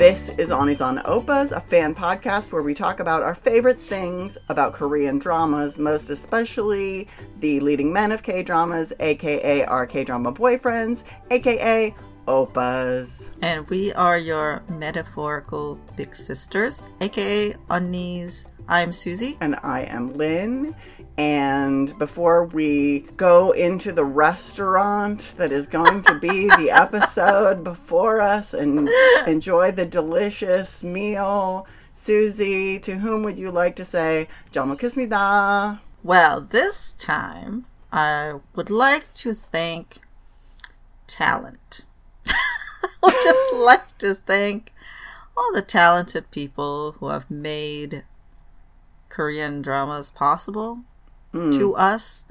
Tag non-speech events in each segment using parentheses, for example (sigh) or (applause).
This is Unnis on Oppas, a fan podcast where we talk about our favorite things about Korean dramas, most especially the leading men of K dramas, aka our K drama boyfriends, aka Oppas. And we are your metaphorical big sisters, aka Unnies. I'm Susie. And I am Lynn. And before we go into the restaurant that is going to be the (laughs) episode before us and enjoy the delicious meal, Susie, to whom would you like to say, Jal Meogisseubnida? Well, this time I would like to thank talent. I (laughs) would just (laughs) like to thank all the talented people who have made Korean dramas possible mm. to us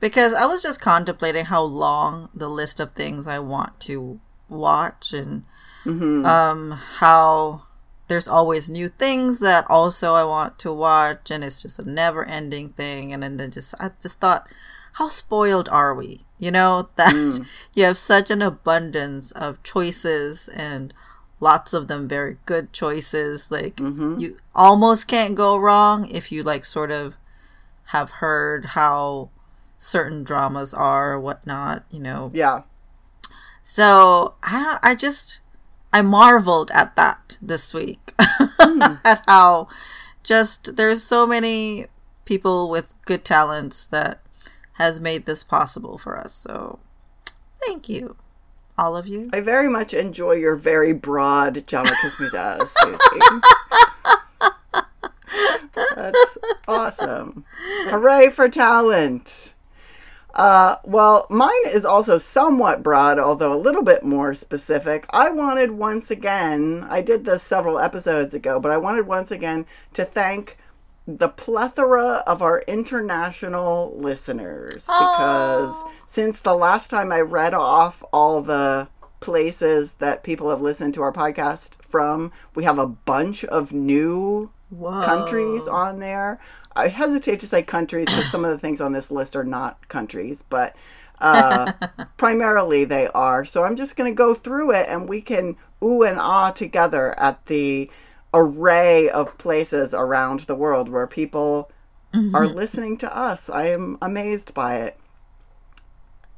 because I was just contemplating how long the list of things I want to watch and mm-hmm. um, how there's always new things that also I want to watch and it's just a never ending thing and then just I just thought how spoiled are we you know (laughs) that mm. you have such an abundance of choices and lots of them very good choices like mm-hmm. you almost can't go wrong if you like sort of have heard how certain dramas are or whatnot, you know. Yeah. So I I just I marveled at that this week mm. (laughs) at how just there's so many people with good talents that has made this possible for us. So thank you, all of you. I very much enjoy your very broad Jal Meogisseubnidas, Susie. (laughs) That's awesome. Hooray for talent. Uh, well, mine is also somewhat broad, although a little bit more specific. I wanted once again, I did this several episodes ago, but I wanted once again to thank the plethora of our international listeners because Aww. since the last time I read off all the places that people have listened to our podcast from, we have a bunch of new Whoa. countries on there. I hesitate to say countries because some of the things on this list are not countries, but uh, (laughs) primarily they are. So I'm just going to go through it and we can ooh and ah together at the array of places around the world where people mm-hmm. are listening to us. I am amazed by it.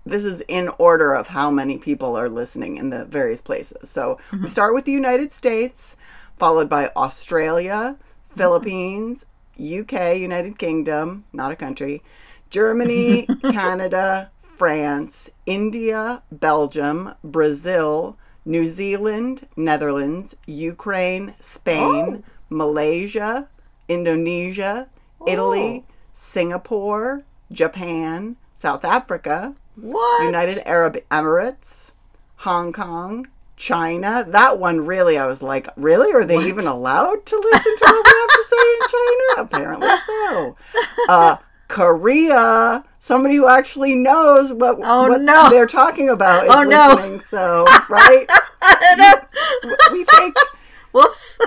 This is in order of how many people are listening in the various places. So mm-hmm. we start with the United States, followed by Australia, Philippines, UK, United Kingdom, not a country, Germany, (laughs) Canada, France, India, Belgium, Brazil, New Zealand, Netherlands, Ukraine, Spain, oh. Malaysia, Indonesia, oh. Italy, Singapore, Japan, South Africa, what? United Arab Emirates, Hong Kong, China. That one really, I was like, really? Are they what? even allowed to listen to what we have to say in China? (laughs) Apparently so. Uh, Korea. Somebody who actually knows what, oh, what no. they're talking about is oh, listening. No. So, right? (laughs) we take. Whoops.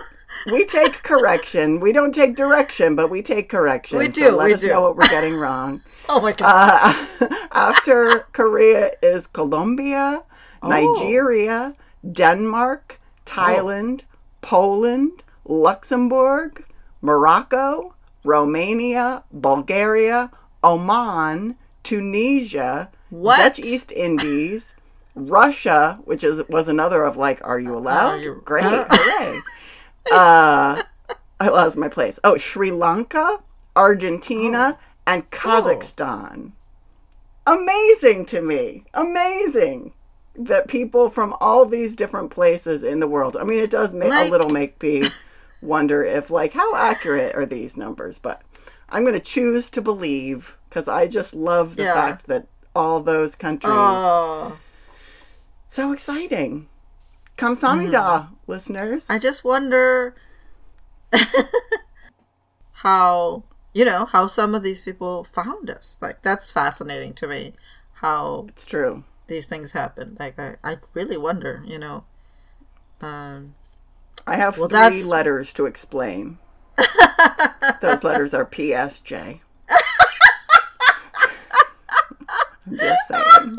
We take correction. We don't take direction, but we take correction. We do. So let we us do. know what we're getting wrong. (laughs) oh my god. Uh, after Korea is Colombia, oh. Nigeria, Denmark, Thailand, oh. Poland, Luxembourg, Morocco, Romania, Bulgaria, Oman, Tunisia, what? Dutch East Indies, (laughs) Russia, which is was another of like, are you allowed? Are you... Great, (laughs) hooray! uh, I lost my place. Oh, Sri Lanka, Argentina, oh. and. Kazakhstan. Amazing to me. Amazing that people from all these different places in the world. I mean, it does make like... a little make me (laughs) wonder if like how accurate are these numbers, but I'm going to choose to believe because I just love the yeah. fact that all those countries. Oh. So exciting. Kamsamida, mm. listeners. I just wonder (laughs) how, you know, how some of these people found us. Like, that's fascinating to me. How. It's true these things happen. Like I, I really wonder, you know. Um, I have well, three that's... letters to explain. (laughs) Those letters are PSJ. (laughs) I'm just saying.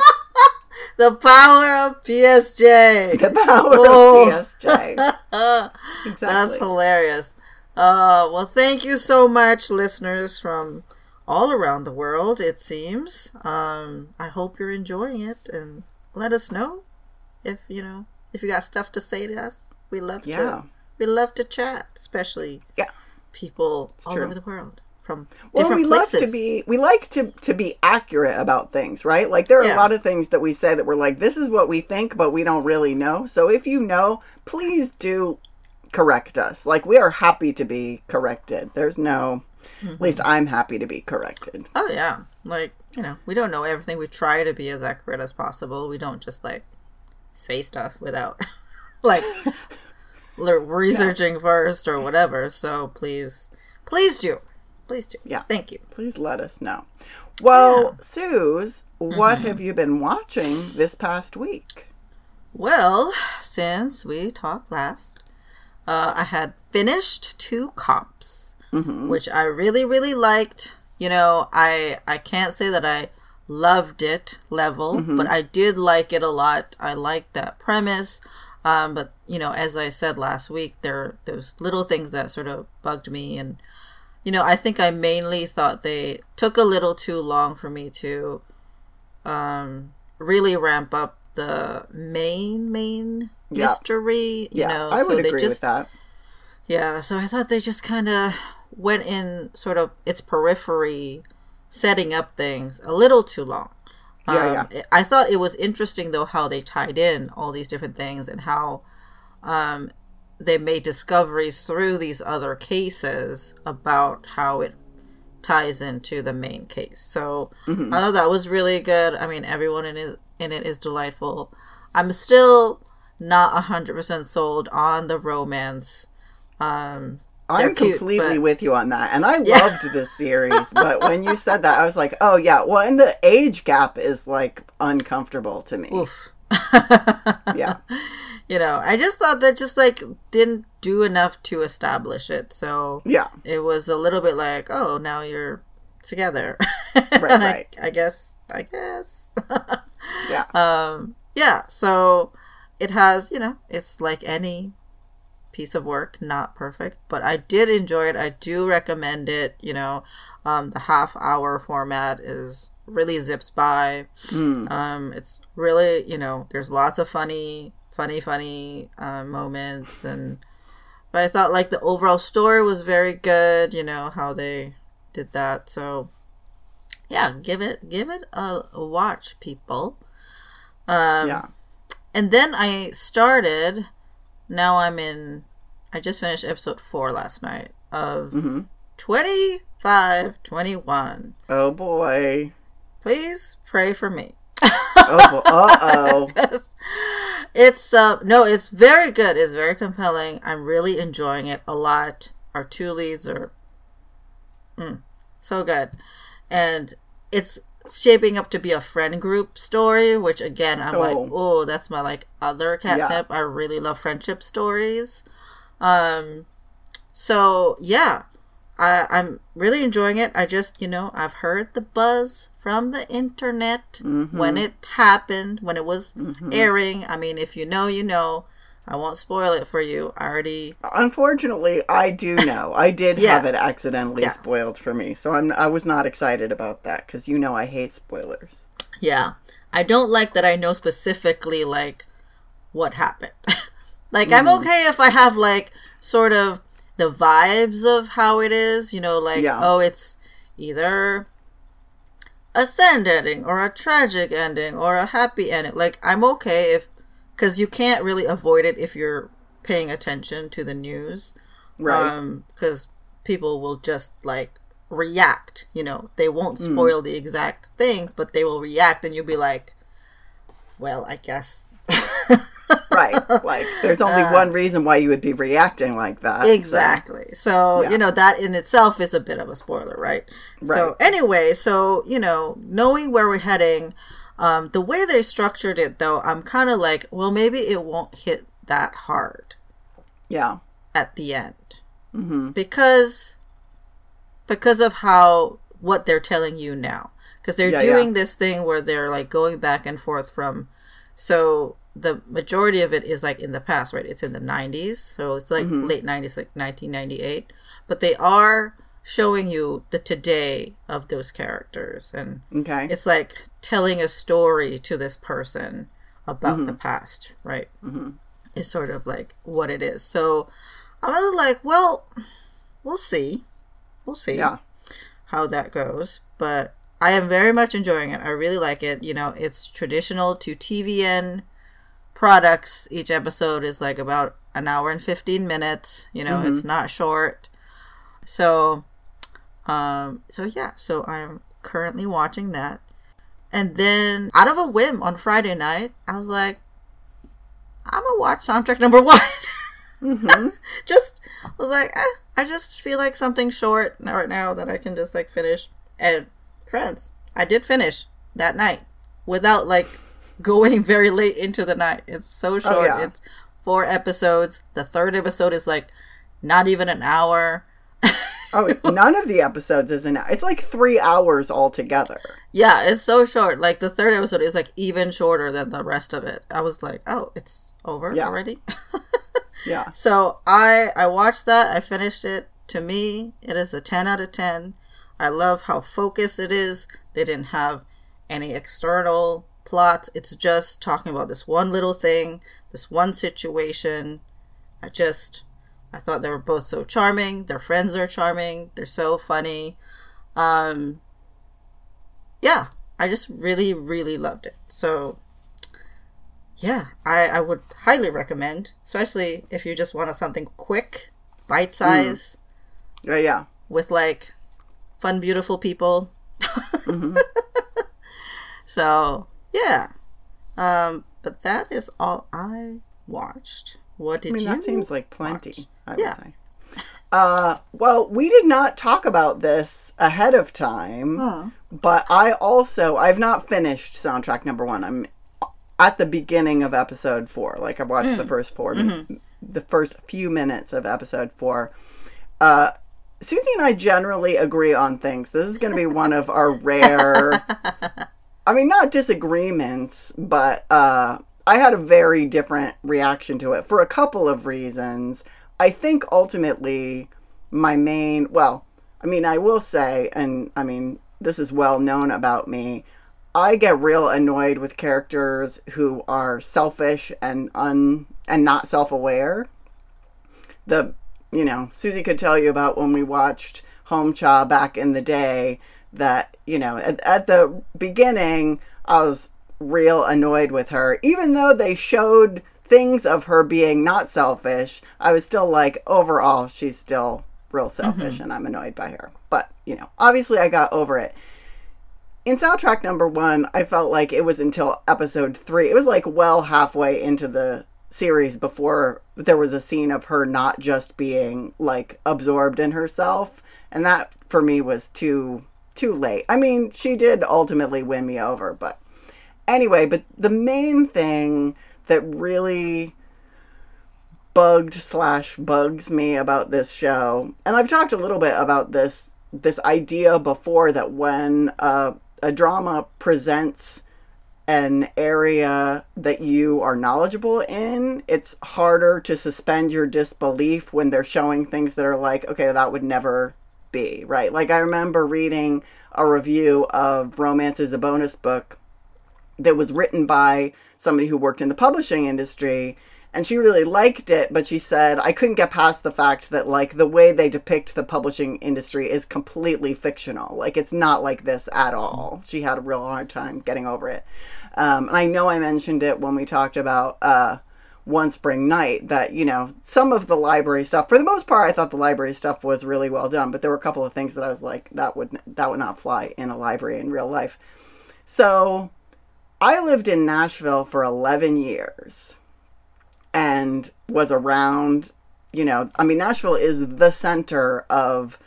The power of PSJ. The power Oh. of PSJ. (laughs) Exactly. That's hilarious. Uh, well, thank you so much, listeners from all around the world. It seems. Um, I hope you're enjoying it, and let us know if you know if you got stuff to say to us. We love Yeah. to. We love to chat, especially Yeah. people all true. over the world from well, we places. love to be we like to to be accurate about things, right? Like there are Yeah. a lot of things that we say that we're like, this is what we think, but we don't really know. So if you know, please do correct us. Like we are happy to be corrected. There's no Mm-hmm. at least I'm happy to be corrected. Oh yeah, like you know, we don't know everything. We try to be as accurate as possible. We don't just like say stuff without (laughs) like (laughs) researching first or whatever. So please, please do, please do. Yeah. thank you. Please let us know. Well, Suze, what have you been watching this past week? Well, since we talked last, uh, I had finished two cops, which I really, really liked. You know, I I can't say that I loved it level, but I did like it a lot. I liked that premise. Um, but you know, as I said last week, there there's little things that sort of bugged me, and you know, I think I mainly thought they took a little too long for me to um, really ramp up the main main Yeah. mystery. You Yeah, know, I would so they agree just with that. yeah, so I thought they just kind of went in sort of its periphery, setting up things a little too long. Yeah, Um, I thought it was interesting though how they tied in all these different things and how um, they made discoveries through these other cases about how it ties into the main case. So Mm-hmm. I thought that was really good. I mean, everyone in it in it is delightful. I'm still not hundred percent sold on the romance. Um, I'm cute, completely but- with you on that. And I loved this series, but when you said that, I was like, oh, yeah. Well, and the age gap is like uncomfortable to me. oof. (laughs) Yeah. you know, I just thought that just like didn't do enough to establish it. So Yeah. it was a little bit like, oh, now you're together. (laughs) Right, And I- right. I, guess, I guess. Yeah. (laughs) um, yeah. So it has, you know, it's like any piece of work, not perfect, but I did enjoy it. I do recommend it. You know, um, the half hour format is really zips by. Mm. Um, it's really, you know, there's lots of funny, funny, funny uh, moments, and but I thought like the overall story was very good. You know how they did that, so yeah, give it, give it a, a watch, people. Um, yeah. and then I started. Now I'm in. I just finished episode four last night of hmm twenty five twenty one. Oh, boy. Please pray for me. Oh, (laughs) uh oh. it's uh no, it's very good. It's very compelling. I'm really enjoying it a lot. Our two leads are mm, so good, and it's shaping up to be a friend group story. Which again, I'm like, Oh. oh, that's my like other catnip. I really love friendship stories. Um, so yeah, I, I'm really enjoying it. I just, you know, I've heard the buzz from the internet when it happened, when it was airing. I mean, if you know, you know. I won't spoil it for you. I already. Unfortunately, I do (laughs) know. I did Yeah. have it accidentally Yeah. spoiled for me. So I'm, I was not excited about that because you know I hate spoilers. Yeah. I don't like that I know specifically, like, what happened. (laughs) like, I'm mm-hmm. okay if I have, like, sort of the vibes of how it is, you know, like, Yeah. oh, it's either a sad ending or a tragic ending or a happy ending. Like, I'm okay if, because you can't really avoid it if you're paying attention to the news. Right. Because people will just, like, react, you know, they won't Hmm. spoil the exact thing, but they will react and you'll be like, well, I guess. (laughs) right. Like, there's only one reason why you would be reacting like that. Uh, Exactly. So, Yeah. you know, that in itself is a bit of a spoiler, right? right? So, anyway, so, you know, knowing where we're heading, um, the way they structured it, though, I'm kind of like, well, maybe it won't hit that hard yeah. at the end. hmm Because, because of how, what they're telling you now. Because they're Yeah, doing yeah. this thing where they're like going back and forth from So the majority of it is like in the past, right? It's in the 90s. So it's like late 90s, like 1998. But they are showing you the today of those characters. And Okay. it's like telling a story to this person about the past, right? Mm-hmm. It's sort of like what it is. So I'm really like, well, we'll see. We'll see yeah. how that goes. But I am very much enjoying it. I really like it. You know, it's traditional to TVN products. Each episode is like about an hour and 15 minutes. You know, it's not short. So, um, so yeah, so I'm currently watching that. And then out of a whim on Friday night, I was like, I'm gonna watch soundtrack number (laughs) one. (laughs) just was like, eh, I just feel like something short right now that I can just like finish. And friends, I did finish that night without like going (laughs) very late into the night. It's so short. yeah. It's four episodes. The third episode is like not even an hour. Oh, none of the episodes is an. It's like three hours altogether. Yeah, it's so short. Like the third episode is like even shorter than the rest of it. I was like, oh, it's over Yeah. already. (laughs) Yeah. So I I watched that. I finished it. To me, it is a ten out of ten. I love how focused it is. They didn't have any external plots. It's just talking about this one little thing, this one situation. I just I thought they were both so charming. Their friends are charming. They're so funny. Um yeah, I just really really loved it. So yeah, I, I would highly recommend, especially if you just want something quick, bite size, Yeah. Yeah. with like fun, beautiful people. (laughs) so yeah, um, but that is all I watched. What did I mean, you? that seems like plenty. watch? I would Yeah. say. Uh, well, we did not talk about this ahead of time, Hmm. but I also I've not finished soundtrack number one. I'm at the beginning of episode four. Like I watched Hmm. the first 4 Mm-hmm. the first few minutes of episode four. Uh, Susie and I generally agree on things. This is going to be one of our (laughs) rare. I mean, not disagreements, but uh, I had a very different reaction to it for a couple of reasons. I think ultimately my main, well, I mean, I will say, and I mean, this is well known about me. I get real annoyed with characters who are selfish and un and not self-aware. The you know, Susie could tell you about when we watched Home Cha back in the day that, you know, at, at the beginning, I was real annoyed with her. Even though they showed things of her being not selfish, I was still like, overall, she's still real mm-hmm. selfish and I'm annoyed by her. But, you know, obviously I got over it. In soundtrack number one, I felt like it was until episode three. It was like well halfway into the series before there was a scene of her not just being like absorbed in herself and that for me was too too late i mean she did ultimately win me over but anyway but the main thing that really bugged slash bugs me about this show and i've talked a little bit about this this idea before that when uh, a drama presents an area that you are knowledgeable in, it's harder to suspend your disbelief when they're showing things that are like, okay, that would never be, right? Like I remember reading a review of Romance is a Bonus book that was written by somebody who worked in the publishing industry and she really liked it but she said i couldn't get past the fact that like the way they depict the publishing industry is completely fictional. Like it's not like this at all. She had a real hard time getting over it. Um, and i know i mentioned it when we talked about uh, one spring night that you know some of the library stuff for the most part i thought the library stuff was really well done but there were a couple of things that i was like that would that would not fly in a library in real life. So I lived in Nashville for 11 years and was around, you know, I mean, Nashville is the center of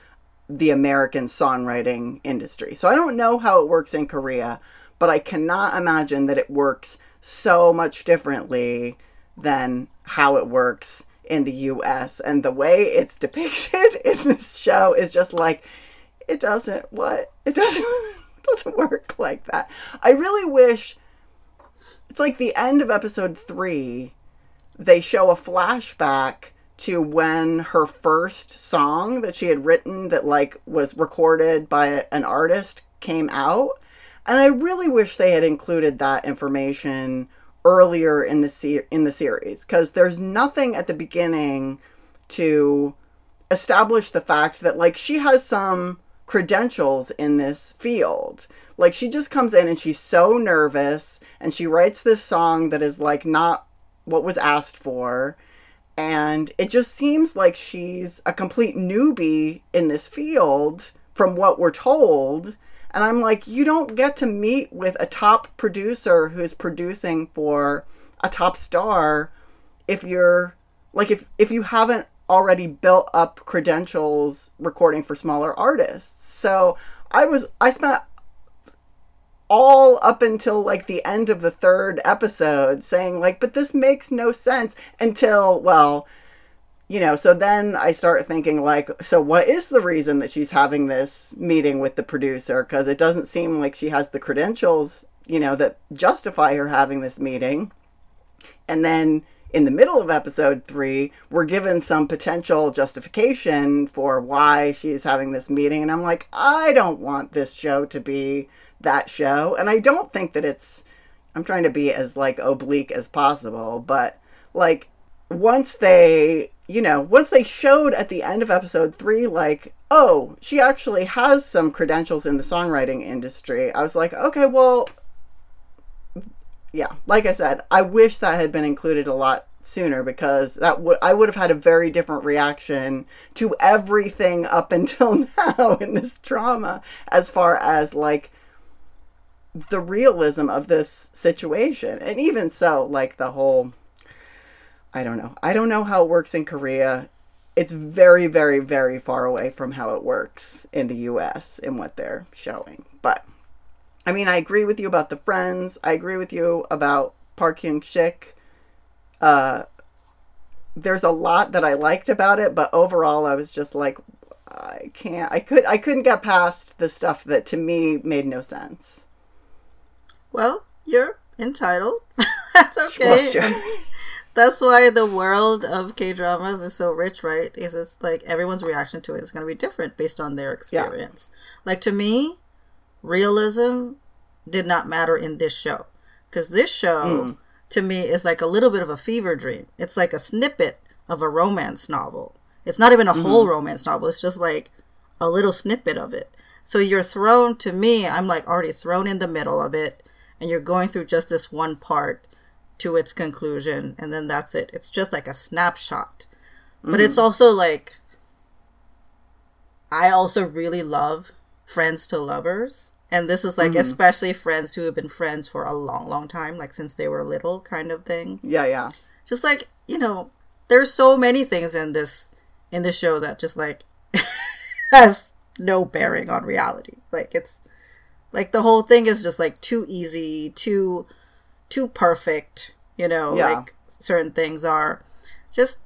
the American songwriting industry. So I don't know how it works in Korea, but I cannot imagine that it works so much differently than how it works in the US. And the way it's (laughs) depicted in this show is just like, it doesn't, what? It doesn't. (laughs) doesn't work like that. I really wish it's like the end of episode three, they show a flashback to when her first song that she had written that like was recorded by an artist came out. And I really wish they had included that information earlier in the se- in the series because there's nothing at the beginning to establish the fact that like she has some credentials in this field. Like she just comes in and she's so nervous and she writes this song that is like not what was asked for and it just seems like she's a complete newbie in this field from what we're told and I'm like, you don't get to meet with a top producer who's producing for a top star if you're like if if you haven't already built up credentials recording for smaller artists. So I was I spent all up until like the end of the third episode saying like but this makes no sense until well you know, so then I start thinking, like, so what is the reason that she's having this meeting with the producer? Because it doesn't seem like she has the credentials, you know, that justify her having this meeting. And then in the middle of episode three, we're given some potential justification for why she's having this meeting. And I'm like, I don't want this show to be that show. And I don't think that it's, I'm trying to be as like oblique as possible, but like once they you know, once they showed at the end of episode three, like, oh, she actually has some credentials in the songwriting industry, I was like, okay, well, yeah, like I said, I wish that had been included a lot sooner because that would I would have had a very different reaction to everything up (laughs) until now in this drama as far as like the realism of this situation. And even so, like the whole I don't know. I don't know how it works in Korea. It's very, very, very far away from how it works in the US in what they're showing. But I mean, I agree with you about the friends. I agree with you about Park Hyung Sik. Uh, there's a lot that I liked about it, but overall, I was just like, I can't. I could. I couldn't get past the stuff that to me made no sense. Well, you're entitled. (laughs) That's okay. Well, sure that's why the world of K dramas is so rich, right? Is it's like everyone's reaction to it is going to be different based on their experience. Yeah. Like to me, realism did not matter in this show because this show mm. to me is like a little bit of a fever dream. It's like a snippet of a romance novel. It's not even a mm-hmm. whole romance novel. It's just like a little snippet of it. So you're thrown to me. I'm like already thrown in the middle of it, and you're going through just this one part to its conclusion and then that's it it's just like a snapshot mm-hmm. but it's mm-hmm. also like i also really love friends to lovers and this is like mm-hmm. especially friends who have been friends for a long long time like since they were little kind of thing yeah yeah just like you know there's so many things in this in the show that just like (laughs) has no bearing on reality like it's like the whole thing is just like too easy too too perfect, you know, yeah. like certain things are just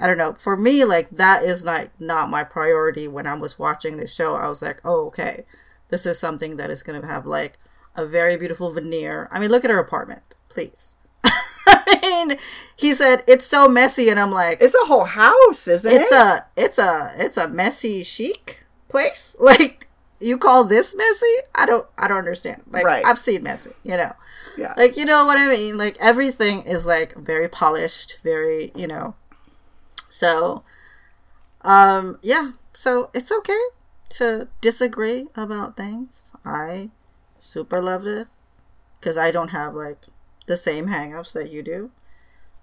I don't know. For me, like that is not not my priority when I was watching the show. I was like, oh, okay, this is something that is going to have like a very beautiful veneer. I mean, look at her apartment, please. (laughs) I mean, he said it's so messy, and I'm like, it's a whole house, isn't it's it? It's a it's a it's a messy chic place. (laughs) Like you call this messy? I don't I don't understand. Like right. I've seen messy, you know. Yeah. Like you know what I mean? Like everything is like very polished, very, you know. So um yeah, so it's okay to disagree about things. I super loved it cuz I don't have like the same hangups that you do.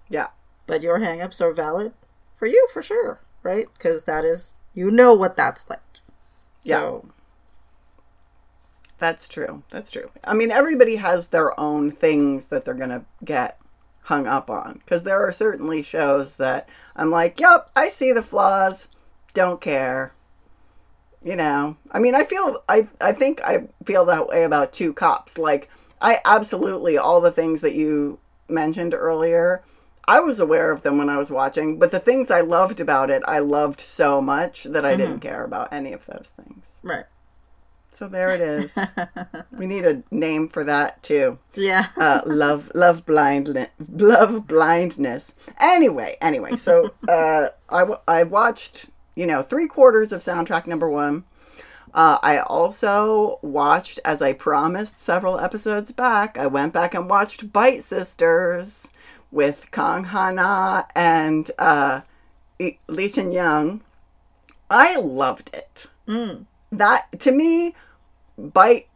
Yeah. But your hangups are valid for you for sure, right? Cuz that is you know what that's like. So yeah that's true. That's true. I mean, everybody has their own things that they're going to get hung up on because there are certainly shows that I'm like, yep, I see the flaws, don't care. You know, I mean, I feel, I, I think I feel that way about two cops. Like, I absolutely, all the things that you mentioned earlier, I was aware of them when I was watching, but the things I loved about it, I loved so much that I mm-hmm. didn't care about any of those things. Right. So there it is. we need a name for that too. Yeah. Uh, love, love blindness, love blindness. Anyway, anyway, so uh, I w- I watched you know three quarters of soundtrack number one. Uh, I also watched, as I promised several episodes back, I went back and watched Bite Sisters with Kang Hana and uh, Lee Young. I loved it. That, to me, Bite,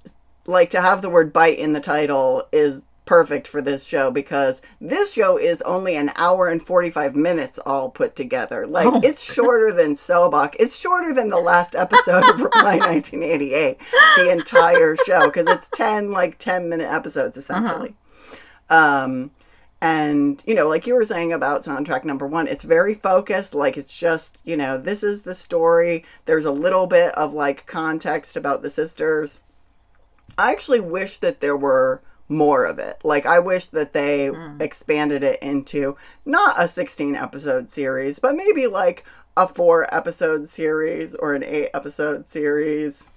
like to have the word bite in the title is perfect for this show because this show is only an hour and 45 minutes all put together. Like, Oh. it's shorter than Sobok. It's shorter than the last episode of (laughs) Reply 1988, the entire show, because it's 10, like, 10 minute episodes essentially. Um, and, you know, like you were saying about soundtrack number one, it's very focused. Like, it's just, you know, this is the story. There's a little bit of, like, context about the sisters. I actually wish that there were more of it. Like, I wish that they hmm. expanded it into not a 16 episode series, but maybe like a four episode series or an eight episode series.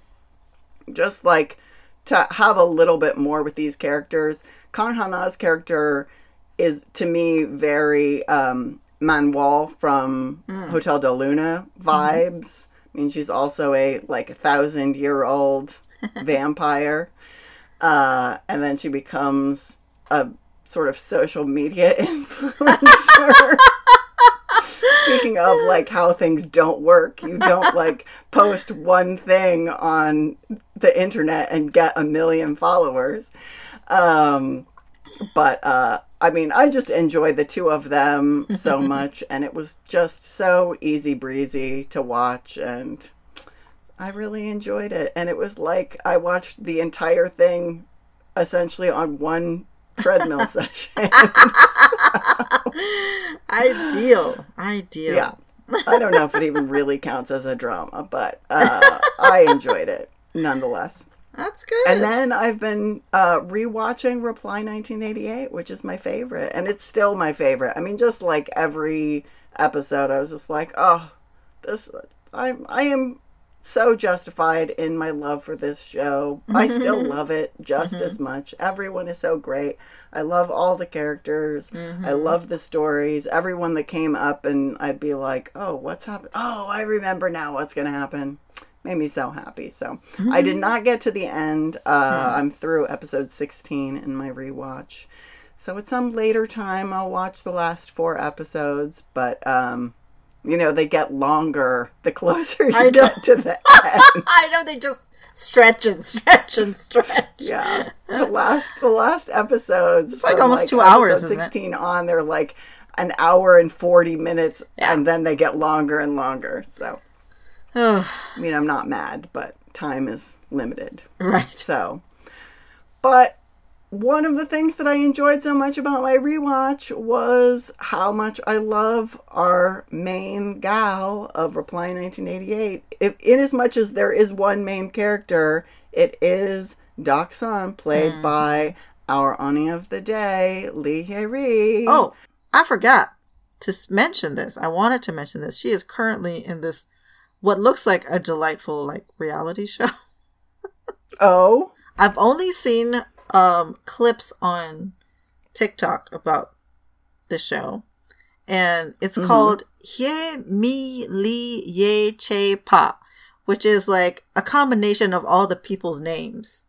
Just like to have a little bit more with these characters. Kang Hana's character is to me very um, Man-wol from Hotel Del Luna vibes. I mean, she's also a like a thousand year old (laughs) vampire, uh, and then she becomes a sort of social media (laughs) influencer. (laughs) Speaking of like how things don't work, you don't like post one thing on the internet and get a million followers. Um, but uh, I mean, I just enjoy the two of them so (laughs) much, and it was just so easy breezy to watch, and I really enjoyed it. And it was like I watched the entire thing essentially on one (laughs) treadmill session. (laughs) Ideal. Ideal. yeah. I don't know if it even really counts as a drama, but uh, I enjoyed it nonetheless. That's good. And then I've been uh, rewatching Reply 1988, which is my favorite, and it's still my favorite. I mean, just like every episode, I was just like, oh, this. I I am so justified in my love for this show. I still (laughs) love it just as much. Everyone is so great. I love all the characters. I love the stories. Everyone that came up, and I'd be like, oh, what's happening? Oh, I remember now what's gonna happen made me so happy. So I did not get to the end. Uh, I'm through episode 16 in my rewatch. So at some later time, I'll watch the last four episodes. But um, you know, they get longer the closer you I know. get to the (laughs) end. I know they just stretch and stretch and stretch. yeah, the last the last episodes. It's like almost two hours, isn't it? 16 on, they're like an hour and 40 minutes, Yeah. and then they get longer and longer. So (sighs) I mean, I'm not mad, but time is limited. right. So, but one of the things that I enjoyed so much about my rewatch was how much I love our main gal of Reply 1988. If, in as much as there is one main character, it is Deok-sun, played hmm. by our Unni of the Day, Lee Hye-ri. Oh, I forgot to mention this. I wanted to mention this. She is currently in this what looks like a delightful like reality show. (laughs) oh, I've only seen um clips on TikTok about the show. And it's called Ye Mi Li Ye Che Pa, which is like a combination of all the people's names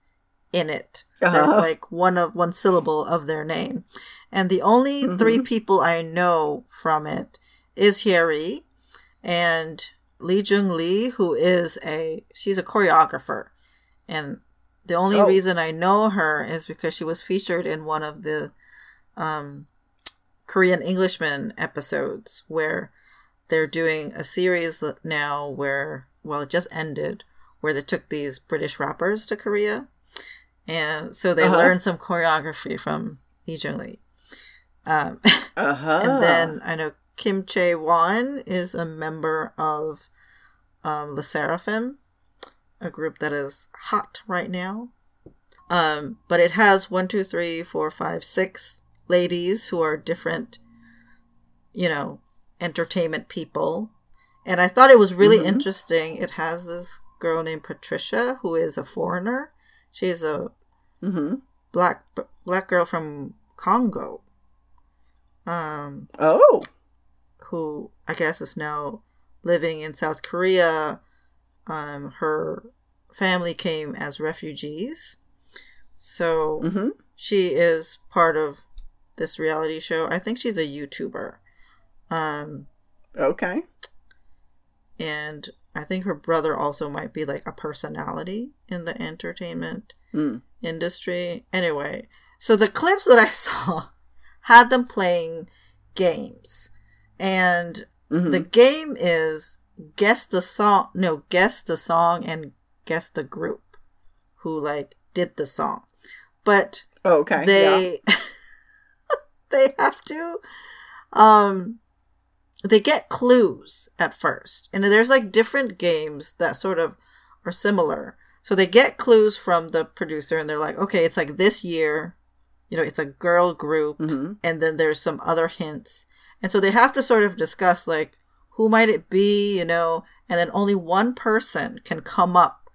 in it. Uh-huh. like one of one syllable of their name. And the only three people I know from it is Hyeri and Lee Jung Lee, who is a she's a choreographer. And the only Oh. reason I know her is because she was featured in one of the um, Korean Englishman episodes where they're doing a series now where, well, it just ended, where they took these British rappers to Korea. And so they Uh-huh. learned some choreography from Lee Jung Lee. Um, uh (laughs) huh. and then I know Kim Chae Won is a member of um, Le Sserafim, a group that is hot right now. Um, but it has one, two, three, four, five, six ladies who are different, you know, entertainment people. And I thought it was really Mhm. interesting. It has this girl named Patricia who is a foreigner. She's a Mm-hmm. black black girl from Congo. Um, Oh. Who I guess is now living in South Korea. Um, her family came as refugees, so Mm-hmm. she is part of this reality show. I think she's a YouTuber. Um, Okay. and I think her brother also might be like a personality in the entertainment Mm. industry. Anyway, so the clips that I (laughs) saw had them playing games. And Mhm. the game is guess the song, no, guess the song and guess the group who like did the song. But okay. yeah. they (laughs) they have to um they get clues at first and there's like different games that sort of are similar so they get clues from the producer and they're like okay it's like this year you know it's a girl group Mhm. and then there's some other hints and so they have to sort of discuss like who might it be you know and then only one person can come up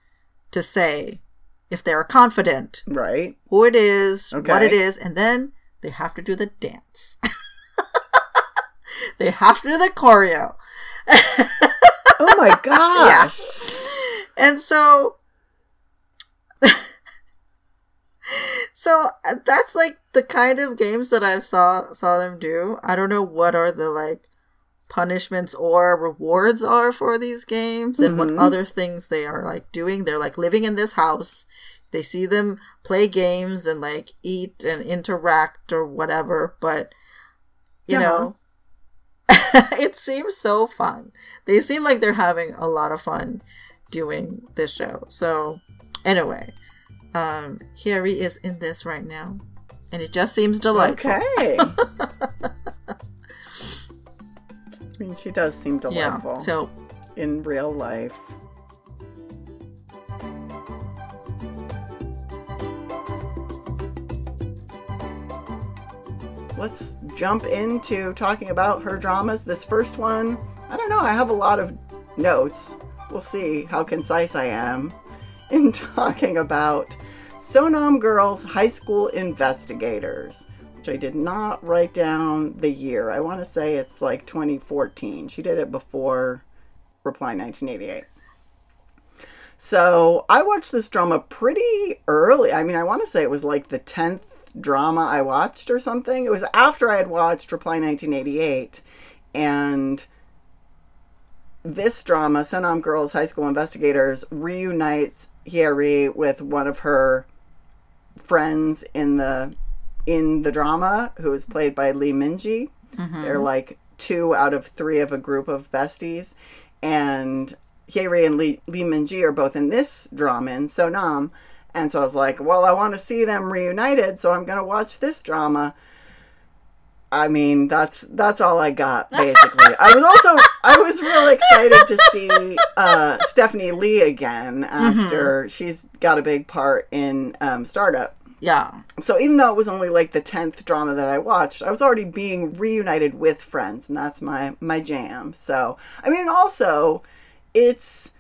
to say if they're confident Right. who it is, what it is, and then they have to do the dance. (laughs) they have to do the choreo. Oh my (laughs) gosh. Yeah. And so (laughs) So uh, that's like the kind of games that I've saw saw them do. I don't know what are the like punishments or rewards are for these games and what Mhm. other things they are like doing. They're like living in this house. They see them play games and like eat and interact or whatever, but you Yeah. know (laughs) it seems so fun. They seem like they're having a lot of fun doing this show. So anyway, um Hyeri is in this right now. And it just seems delightful. Okay. (laughs) I mean, she does seem delightful Yeah. So in real life. Let's jump into talking about her dramas. This first one, I don't know, I have a lot of notes. We'll see how concise I am in (laughs) talking about Seonam Girls High School Investigators, which I did not write down the year. I want to say it's like 2014. She did it before Reply 1988. So I watched this drama pretty early. I mean, I want to say it was like the 10th drama I watched or something. It was after I had watched Reply 1988. And this drama, Seonam Girls High School Investigators, reunites Hyeri with one of her friends in the in the drama, who is played by Lee Minji. Mm-hmm. They're like two out of three of a group of besties, and Hyeri and Lee, Lee Minji are both in this drama in Seonam. And so I was like, well, I want to see them reunited, so I'm gonna watch this drama. I mean, that's that's all I got basically. I was also I was really excited to see uh, Stephanie Lee again after she's got a big part in um, Startup. yeah. So even though it was only like the tenth drama that I watched, I was already being reunited with friends, and that's my my jam. So I mean, also, it's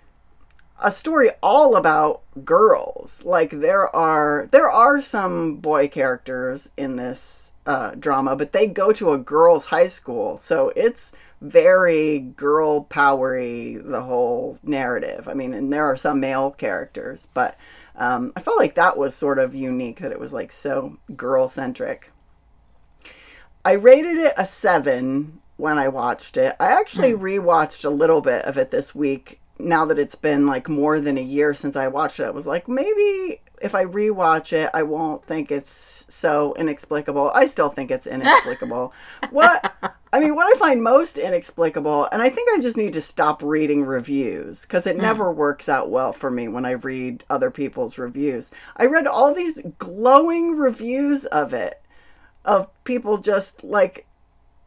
a story all about girls. Like there are there are some boy characters in this uh, drama, but they go to a girls' high school, so it's very girl powery. The whole narrative. I mean, and there are some male characters, but um, I felt like that was sort of unique that it was like so girl centric. I rated it a seven when I watched it. I actually rewatched a little bit of it this week. Now that it's been like more than a year since I watched it, I was like, maybe if I rewatch it, I won't think it's so inexplicable. I still think it's (laughs) inexplicable. what I mean, what I find most inexplicable, and I think I just need to stop reading reviews because it mm. never works out well for me when I read other people's reviews. I read all these glowing reviews of it, of people just like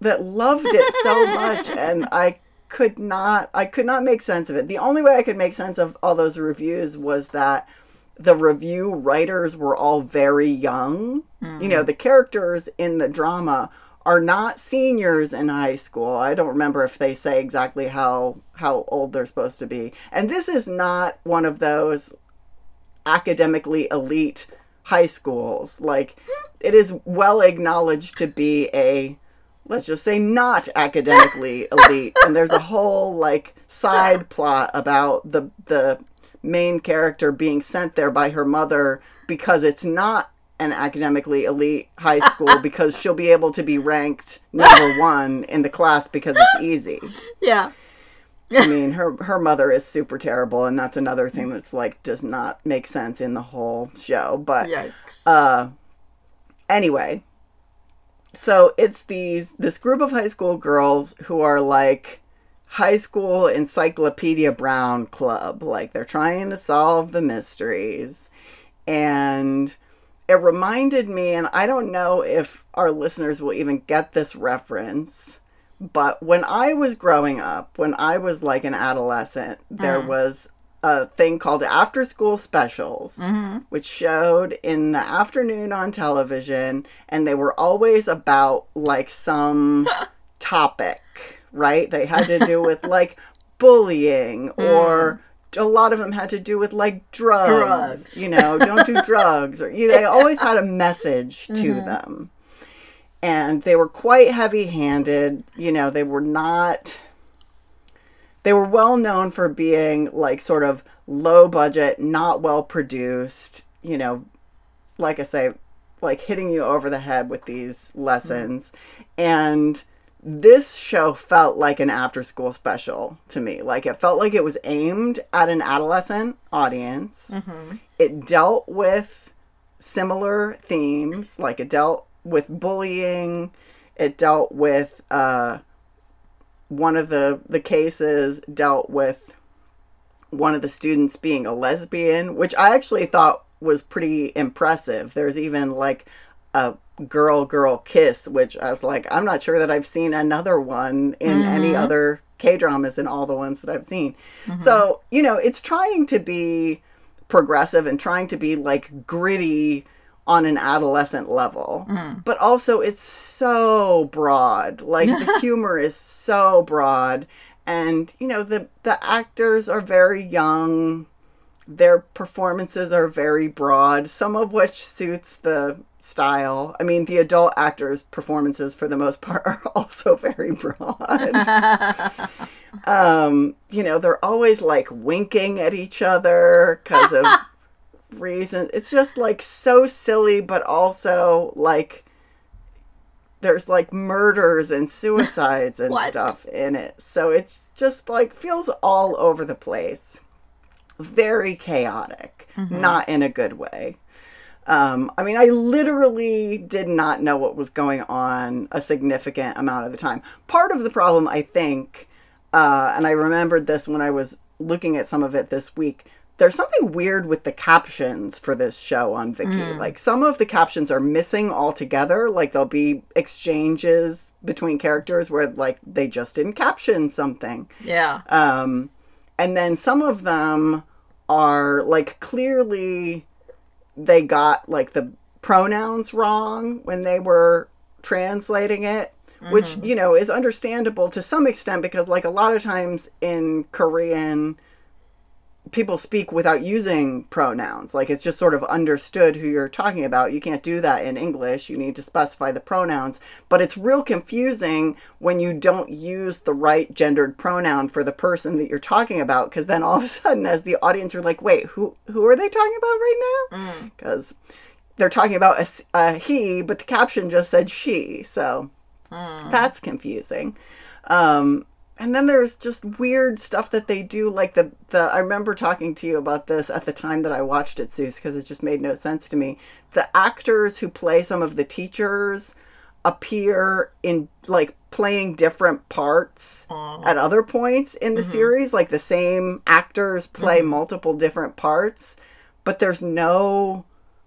that loved it so much, (laughs) and I could not, I could not make sense of it. The only way I could make sense of all those reviews was that the review writers were all very young. You know, mm. the characters in the drama are not seniors in high school. I don't remember if they say exactly how how old they're supposed to be. And this is not one of those academically elite high schools. Like hmm. it is well acknowledged to be a let's just say not academically (laughs) elite and there's a whole like side plot about the the main character being sent there by her mother because it's not an academically elite high (laughs) school because she'll be able to be ranked number (laughs) one in the class because it's easy. Yeah. I mean, her her mother is super terrible, and that's another thing that's like does not make sense in the whole show. But Yikes. uh, anyway, so it's these this group of high school girls who are like high school encyclopedia brown club. Like they're trying to solve the mysteries. And it reminded me and i don't know if our listeners will even get this reference but when i was growing up when i was like an adolescent there mm. was a thing called after school specials mm-hmm. which showed in the afternoon on television and they were always about like some (laughs) topic right? They had to do (laughs) with like bullying or mm. a lot of them had to do with like drugs, Drugs. you know? Don't do (laughs) drugs or you know they always had a message to mm-hmm. them. And they were quite heavy handed you know? They were not they were well known for being like sort of low budget, not well produced, you know, like I say, like hitting you over the head with these lessons. Mm-hmm. And this show felt like an after school special to me. Like it felt like it was aimed at an adolescent audience. It dealt with similar themes, like it dealt with bullying, it dealt with uh one of the the cases dealt with one of the students being a lesbian, which I actually thought was pretty impressive. There's even like a girl girl kiss, which I was like, I'm not sure that I've seen another one in any mm-hmm. other K dramas in all the ones that I've seen. Mm-hmm. So, you know, it's trying to be progressive and trying to be like gritty on an adolescent level. Mm. But also it's so broad. Like the (laughs) humor is so broad and you know the the actors are very young. Their performances are very broad, some of which suits the style. I mean, the adult actors' performances for the most part (laughs) are also very broad. (laughs) um, you know, they're always like winking at each other because of (laughs) reasons. It's just like so silly, but also like there's like murders and suicides and stuff in it. So it's just like feels all over the place. Very chaotic, not in a good way. Um, I mean, I literally did not know what was going on a significant amount of the time. Part of the problem, I think, uh, and I remembered this when I was looking at some of it this week. There's something weird with the captions for this show on Viki. Like some of the captions are missing altogether. Like there'll be exchanges between characters where like they just didn't caption something. Yeah. Um, and then some of them are like clearly they got like the pronouns wrong when they were translating it, which, mm-hmm. you know, is understandable to some extent because, like, a lot of times in Korean, people speak without using pronouns. Like, it's just sort of understood who you're talking about. You can't do that in English. You need to specify the pronouns. But it's real confusing when you don't use the right gendered pronoun for the person that you're talking about. Because then all of a sudden, as the audience, you're like, wait, who, who are they talking about right now? Because they're talking about a he, but the caption just said she. So that's confusing. Um, and then there's just weird stuff that they do, like the the. I remember talking to you about this at the time that I watched it, Susie, because it just made no sense to me. The actors who play some of the teachers appear in like playing different parts at other points in the mm-hmm. series. Like the same actors play mm-hmm. multiple different parts, but there's no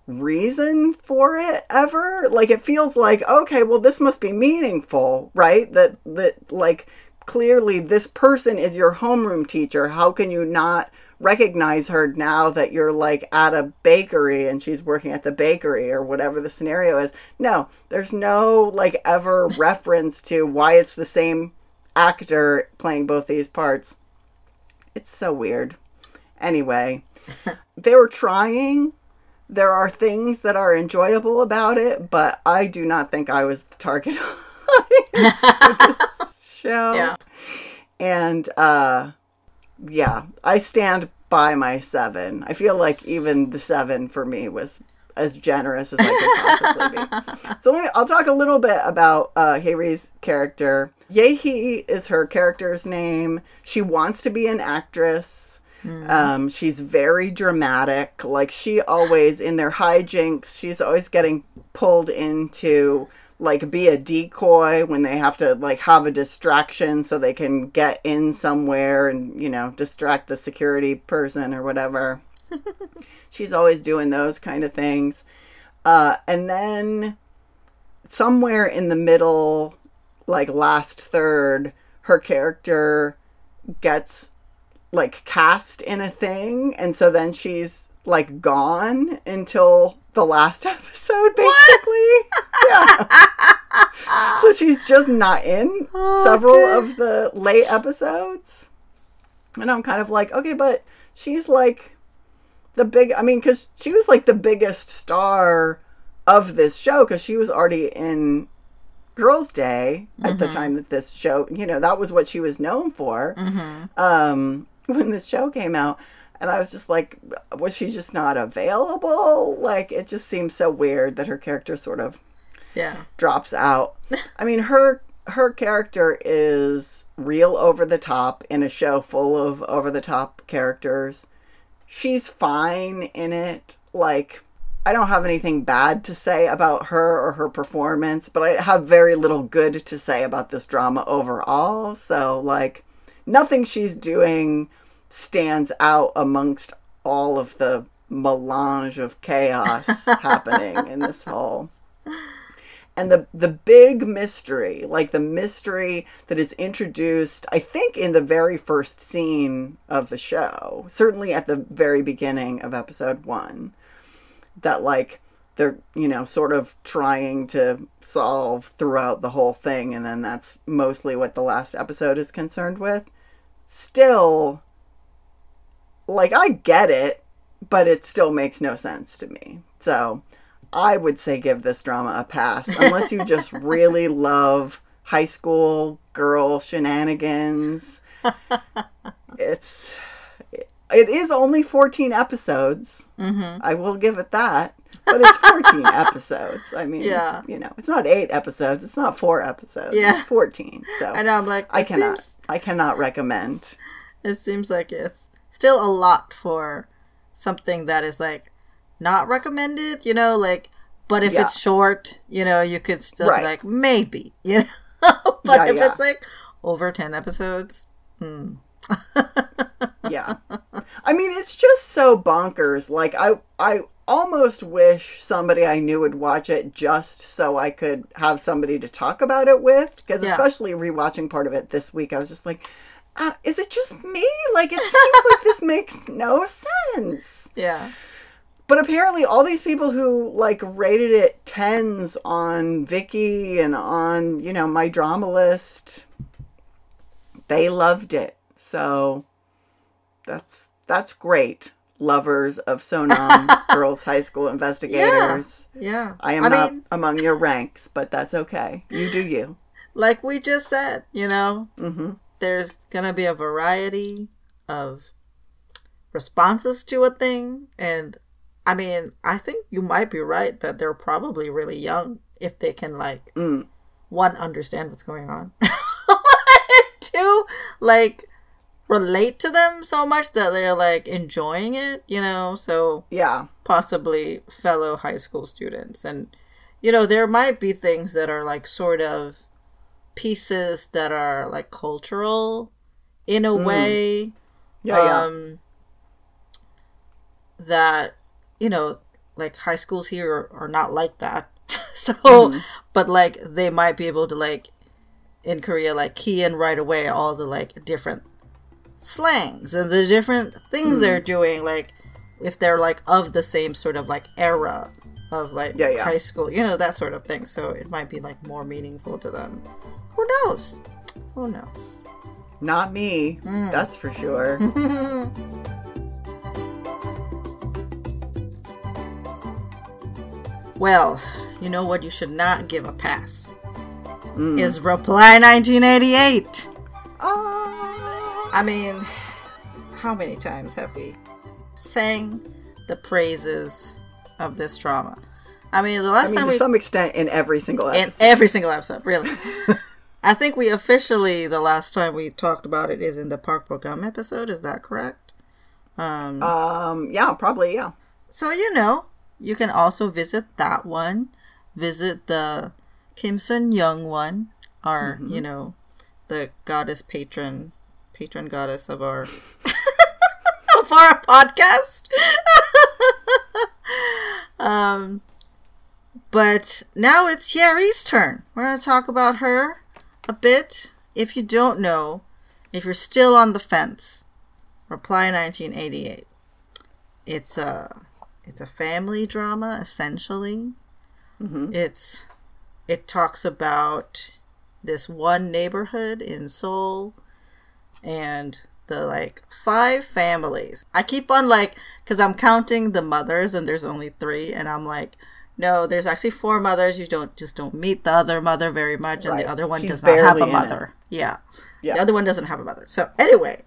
reason for it ever like it feels like okay well this must be meaningful right that that like clearly this person is your homeroom teacher how can you not recognize her now that you're like at a bakery and she's working at the bakery or whatever the scenario is. No, there's no like ever (laughs) reference to why it's the same actor playing both these parts. It's so weird. Anyway, (laughs) they were trying. There are things that are enjoyable about it, but I do not think I was the target (laughs) audience for this show. Yeah. And uh yeah, I stand by my seven. I feel like even the seven for me was as generous as I could possibly be. (laughs) So let me I'll talk a little bit about uh Hyeri's character. Yehi is her character's name. She wants to be an actress. Um, she's very dramatic. Like she always in their hijinks, she's always getting pulled into like be a decoy when they have to like have a distraction so they can get in somewhere and you know distract the security person or whatever. (laughs) she's always doing those kind of things. Uh, and then somewhere in the middle, like last third, her character gets like cast in a thing, and so then she's like gone until the last (laughs) episode, basically. yeah. (laughs) so she's just not in several Okay. of the late episodes. And I'm kind of like, okay, but she's like the big, I mean, because she was like the biggest star of this show because she was already in Girls' Day at the time that this show, you know, that was what she was known for um, when this show came out. And I was just like, was she just not available? Like, it just seems so weird that her character sort of Yeah. drops out. (laughs) I mean, her her character is real over the top in a show full of over the top characters. She's fine in it. Like I don't have anything bad to say about her or her performance, but I have very little good to say about this drama overall. So like nothing she's doing stands out amongst all of the melange of chaos (laughs) happening in this whole and the the big mystery like the mystery that is introduced i think in the very first scene of the show certainly at the very beginning of episode 1 that like they're you know sort of trying to solve throughout the whole thing and then that's mostly what the last episode is concerned with. Still like i get it but it still makes no sense to me so I would say give this drama a pass unless you just (laughs) really love high school girl shenanigans. It's it is only 14 episodes. Mm-hmm. I will give it that. But it's 14 (laughs) episodes. I mean, Yeah. it's, you know, it's not 8 episodes, it's not 4 episodes. Yeah. It's 14. So I know. I'm like, I cannot Seems, I cannot recommend. it seems like it's still a lot for something that is like not recommended. You know, like, but if Yeah. it's short, you know, you could still Right. be like maybe. (laughs) You know, but Yeah, if yeah. it's like over ten episodes, hmm. (laughs) yeah i mean it's just so bonkers like i i almost wish somebody i knew would watch it just so i could have somebody to talk about it with because especially rewatching part of it this week i was just like uh, is it just me like it seems like this (laughs) makes no sense yeah, but apparently all these people who like rated it tens on Viki and on, you know, my drama list, they loved it. So that's that's great. Lovers of Seonam (laughs) Girls High School Investigators. yeah. I am not among your ranks, but that's okay. You do you. like we just said, you know, there's gonna be a variety of responses to a thing, and I mean, I think you might be right that they're probably really young if they can like Mm. one understand what's going on, (laughs) two like relate to them so much that they're like enjoying it, you know. So Yeah. possibly fellow high school students and you know there might be things that are like sort of pieces that are like cultural in a way Yeah, yeah. um that you know like high schools here are, are not like that (laughs) so Mm-hmm. but like they might be able to like in korea like key in right away all the like different slangs and the different things they're doing, like if they're like of the same sort of like era of like Yeah, yeah. high school, you know, that sort of thing. So it might be like more meaningful to them. Who knows? Who knows? Not me. Mm. That's for sure. (laughs) Well, you know what you should not give a pass Mm. is Reply 1988. Ah. I mean, how many times have we sang the praises of this drama? I mean, the last I mean, time to we some extent, in every single episode. in every single episode, really. (laughs) I think we officially the last time we talked about it is in the Park Bo-gum episode. Is that correct? Um, um, yeah, probably, yeah. so you know, you can also visit that one. Visit the Kim Sun Young one, our Mm-hmm. you know, the goddess patron, patron goddess of our (laughs) of our podcast. (laughs) um, but now it's Hyeri's turn. We're gonna talk about her a bit. If you don't know, if you're still on the fence, Reply 1988. It's a it's a family drama essentially. Mhm. It's it talks about this one neighborhood in Seoul and the like five families. I keep on like cuz I'm counting the mothers and there's only 3 and I'm like no, there's actually four mothers. You don't just don't meet the other mother very much and Right. the other one She's does not have a mother. Yeah. Yeah. The other one doesn't have a mother. So anyway,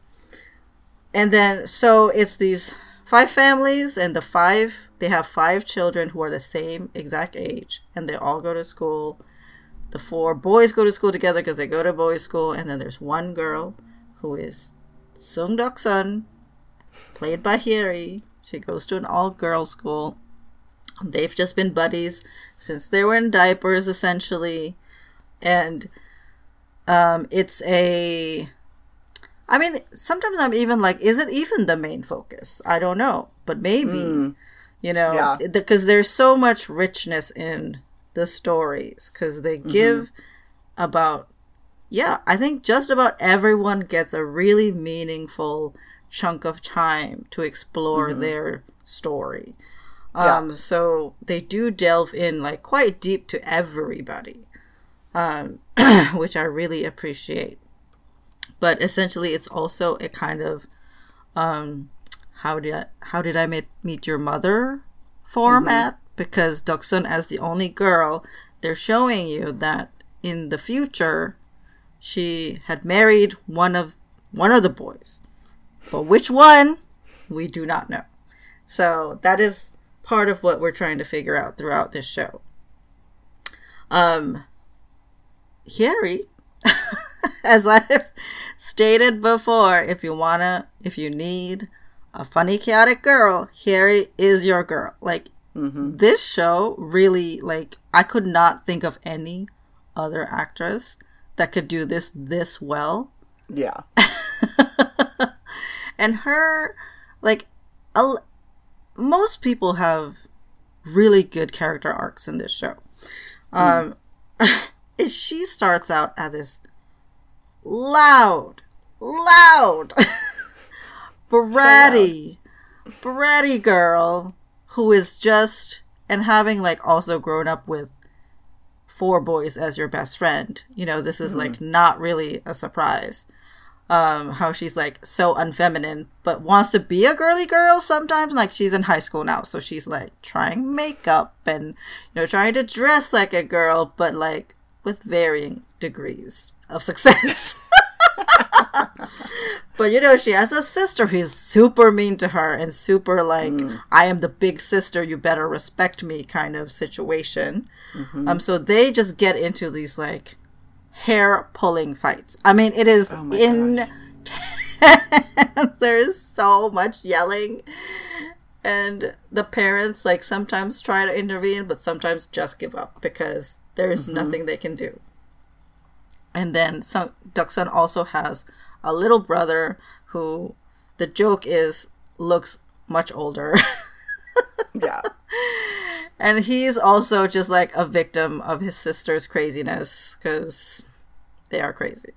and then so it's these five families and the five they have five children who are the same exact age and they all go to school. The four boys go to school together because they go to boys' school, and then there's one girl who is Sung Deok-sun, played by Hyeri. She goes to an all girls school. They've just been buddies since they were in diapers, essentially. And um, it's a. I mean, sometimes I'm even like, is it even the main focus? I don't know, but maybe, Mm. you know, Yeah. because there's so much richness in the stories because they give about, yeah, I think just about everyone gets a really meaningful chunk of time to explore their story. Yeah. Um, so they do delve in like quite deep to everybody, um, (clears throat) which I really appreciate. But essentially, it's also a kind of um, how did I, how did I meet, meet your mother format because Deok-sun as the only girl, they're showing you that in the future she had married one of one of the boys, but which one we do not know. So that is part of what we're trying to figure out throughout this show. Um, Hyeri, (laughs) as I've stated before, if you wanna, if you need a funny, chaotic girl, Hyeri is your girl. Like Mm-hmm. this show, really, like I could not think of any other actress that could do this this well Yeah. (laughs) and her like a most people have really good character arcs in this show. Um (laughs) she starts out as this loud loud (laughs) bratty bratty girl who is just and having like also grown up with four boys as your best friend. You know this is like not really a surprise um how she's like so unfeminine but wants to be a girly girl sometimes like she's in high school now. So she's like trying makeup and you know trying to dress like a girl but like with varying degrees of (laughs) success. But you know she has a sister who's super mean to her and super like i am the big sister you better respect me kind of situation. Um so they just get into these like hair pulling fights. I mean it is Oh in (laughs) there is so much yelling. And the parents like sometimes try to intervene but sometimes just give up because there is mm-hmm. nothing they can do. And then Deok-sun also has a little brother who the joke is looks much older (laughs) (laughs) Yeah. and he's also just like a victim of his sister's craziness because they are crazy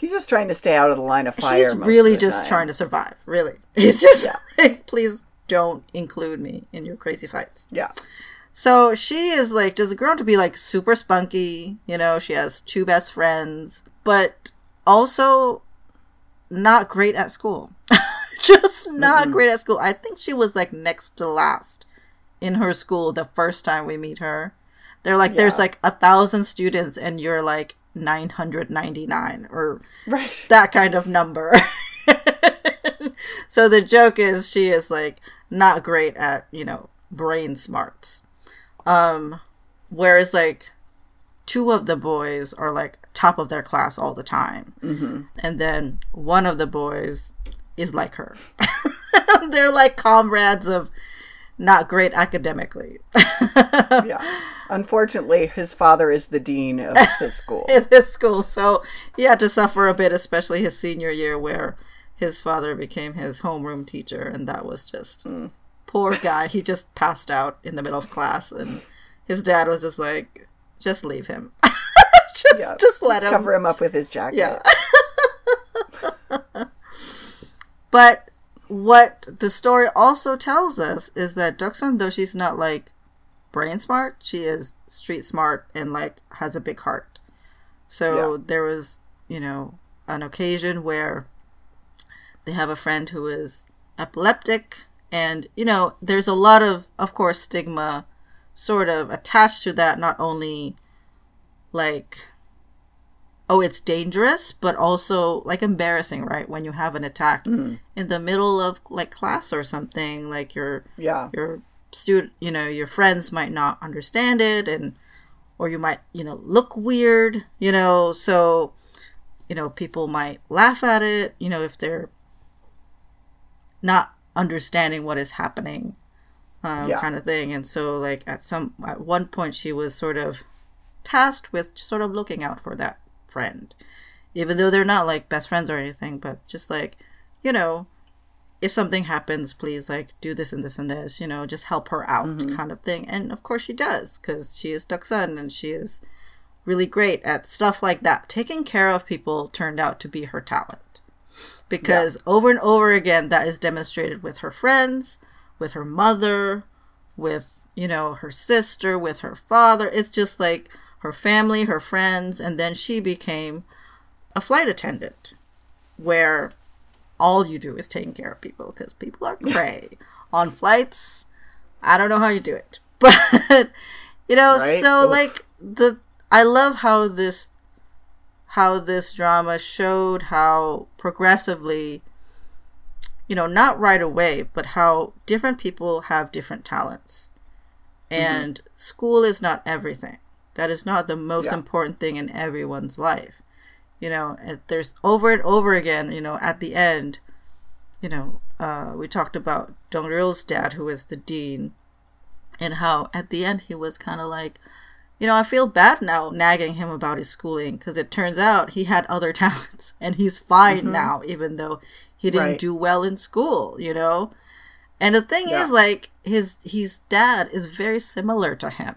He's just trying to stay out of the line of fire. He's really just time. trying to survive. Really, (laughs) he's just (laughs) like, please don't include me in your crazy fights. Yeah. So she is like just grown to be like super spunky. You know, she has two best friends, but also not great at school. (laughs) just not great at school. I think she was like next to last in her school the first time we meet her. They're like, there's like a thousand students, and you're like 999 or Right. (laughs) that kind of number. (laughs) so the joke is she is like not great at, you know, brain smarts. Um whereas like two of the boys are like top of their class all the time. Mm-hmm. And then one of the boys is like her. (laughs) They're like comrades of not great academically. (laughs) yeah. Unfortunately, his father is the dean of his school. (laughs) his school. So he had to suffer a bit, especially his senior year, where his father became his homeroom teacher, and that was just mm. poor guy. He just passed out in the middle of class, and his dad was just like, "Just leave him, just Yeah. just let him." Cover him up with his jacket. Yeah. But what the story also tells us is that Deok-sun, though she's not like brain smart, she is street smart and like has a big heart. So Yeah. there was, you know, an occasion where they have a friend who is epileptic and you know there's a lot of of course stigma sort of attached to that not only like oh it's dangerous but also like embarrassing right when you have an attack in the middle of like class or something like your Yeah. your student you know your friends might not understand it and or you might you know look weird you know so you know people might laugh at it you know if they're not understanding what is happening um, Yeah. kind of thing and so like at some at one point she was sort of tasked with sort of looking out for that friend. Even though they're not like best friends or anything but just like you know if something happens please like do this and this and this you know just help her out mm-hmm. kind of thing. And of course she does because she is Sun and she is really great at stuff like that. Taking care of people turned out to be her talent. Because over and over again that is demonstrated with her friends with her mother with you know her sister with her father. It's just like her family her friends and then she became a flight attendant where all you do is taking care of people because people are cray. On flights i don't know how you do it (laughs) but you know Right? so Oof. like the i love how this how this drama showed how progressively you know not right away but how different people have different talents. Mm-hmm. And school is not everything that is not the most Yeah. important thing in everyone's life you know there's over and over again you know at the end you know uh, we talked about Dong Ryong's dad who is the dean and how at the end he was kind of like you know i feel bad now nagging him about his schooling because it turns out he had other (laughs) talents and he's fine now even though he didn't Right. do well in school you know and the thing Yeah. is like his his dad is very similar to him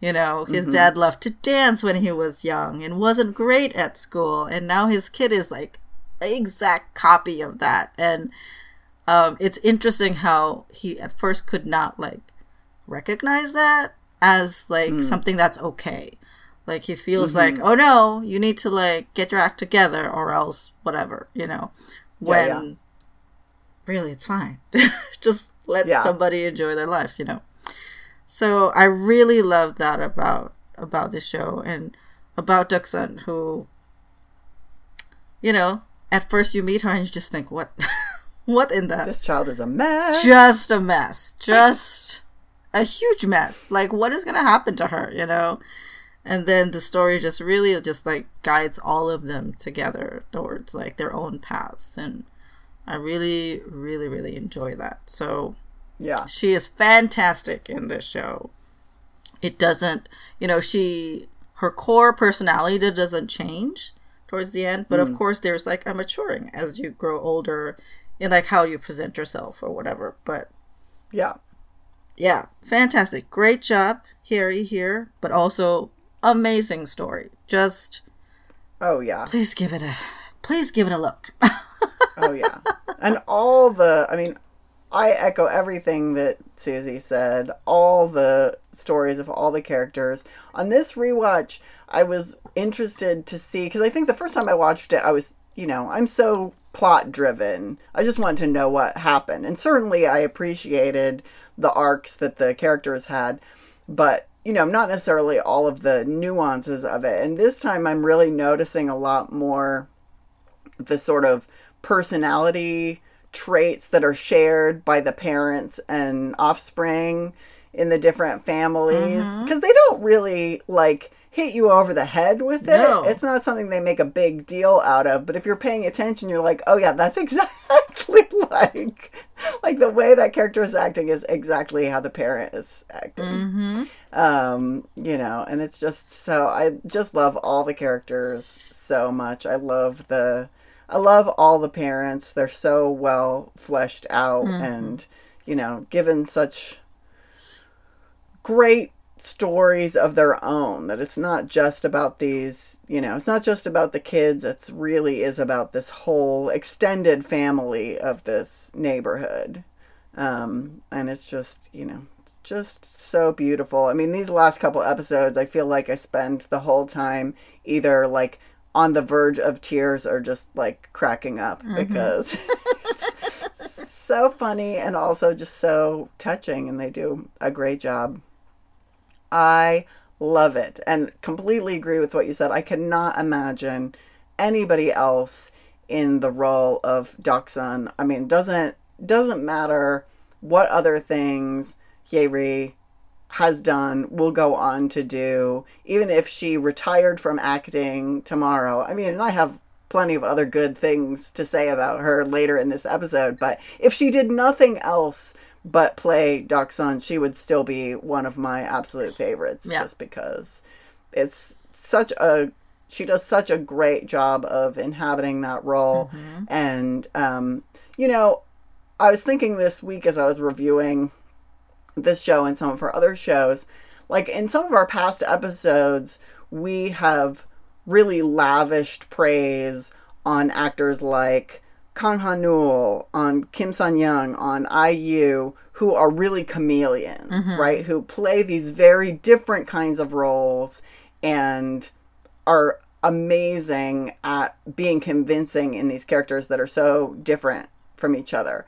you know, his mm-hmm. dad loved to dance when he was young and wasn't great at school, and now his kid is like an exact copy of that. And um, it's interesting how he at first could not like recognize that as like hmm. something that's okay. Like he feels mm-hmm. like, oh no, you need to like get your act together or else whatever, you know. When Yeah, really it's fine. (laughs) Just let Yeah. somebody enjoy their life, you know. So I really love that about about the show and about Deok-sun, who you know, at first you meet her and you just think, what (laughs) what in that? This child is a mess. just a mess. Just a huge mess. Like what is gonna happen to her, you know? And then the story just really just like guides all of them together towards like their own paths and I really, really, really enjoy that. So Yeah. she is fantastic in this show. It doesn't, you know, she her core personality doesn't change towards the end, but of mm. course there's like a maturing as you grow older in like how you present yourself or whatever. But Yeah. yeah, fantastic. Great job, Hyeri here, but also amazing story. Just Oh yeah. please give it a please give it a look. (laughs) oh yeah, and all the I mean, I echo everything that Susie said. All the stories of all the characters on this rewatch, I was interested to see because I think the first time I watched it, I was you know I'm so plot driven. I just wanted to know what happened, and certainly I appreciated the arcs that the characters had, but you know, not necessarily all of the nuances of it. And this time I'm really noticing a lot more the sort of personality traits that are shared by the parents and offspring in the different families because mm-hmm. they don't really like hit you over the head with it. No. It's not something they make a big deal out of, but if you're paying attention, you're like, "Oh yeah, that's (laughs) exactly like like the way that character is acting is exactly how the parent is acting." Mm-hmm. Um, you know, and it's just so I just love all the characters so much. I love the I love all the parents. They're so well fleshed out mm-hmm. and you know, given such great stories of their own that it's not just about these you know it's not just about the kids it's really is about this whole extended family of this neighborhood um, and it's just you know just so beautiful i mean these last couple episodes i feel like i spend the whole time either like on the verge of tears or just like cracking up mm-hmm. because (laughs) it's so funny and also just so touching and they do a great job I love it and completely agree with what you said. I cannot imagine anybody else in the role of Deok-sun. I mean, doesn't doesn't matter what other things Hyeri has done, will go on to do, even if she retired from acting tomorrow. I mean, and I have plenty of other good things to say about her later in this episode, but if she did nothing else but play Deok-sun, she would still be one of my absolute favorites yeah. just because it's such a she does such a great job of inhabiting that role mm-hmm. and um, you know i was thinking this week as i was reviewing this show and some of her other shows like in some of our past episodes we have really lavished praise on actors like Kang Ha-neul, on Kim Sun Young, on IU, who are really chameleons, mm-hmm. right? Who play these very different kinds of roles and are amazing at being convincing in these characters that are so different from each other.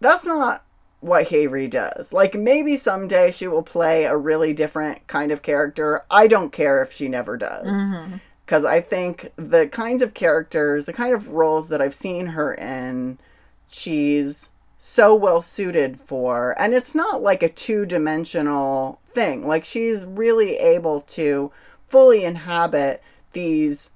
That's not what Hyeri does. Like maybe someday she will play a really different kind of character. I don't care if she never does. Mm-hmm because I think the kinds of characters, the kind of roles that I've seen her in, she's so well suited for. And it's not like a two dimensional thing. Like she's really able to fully inhabit these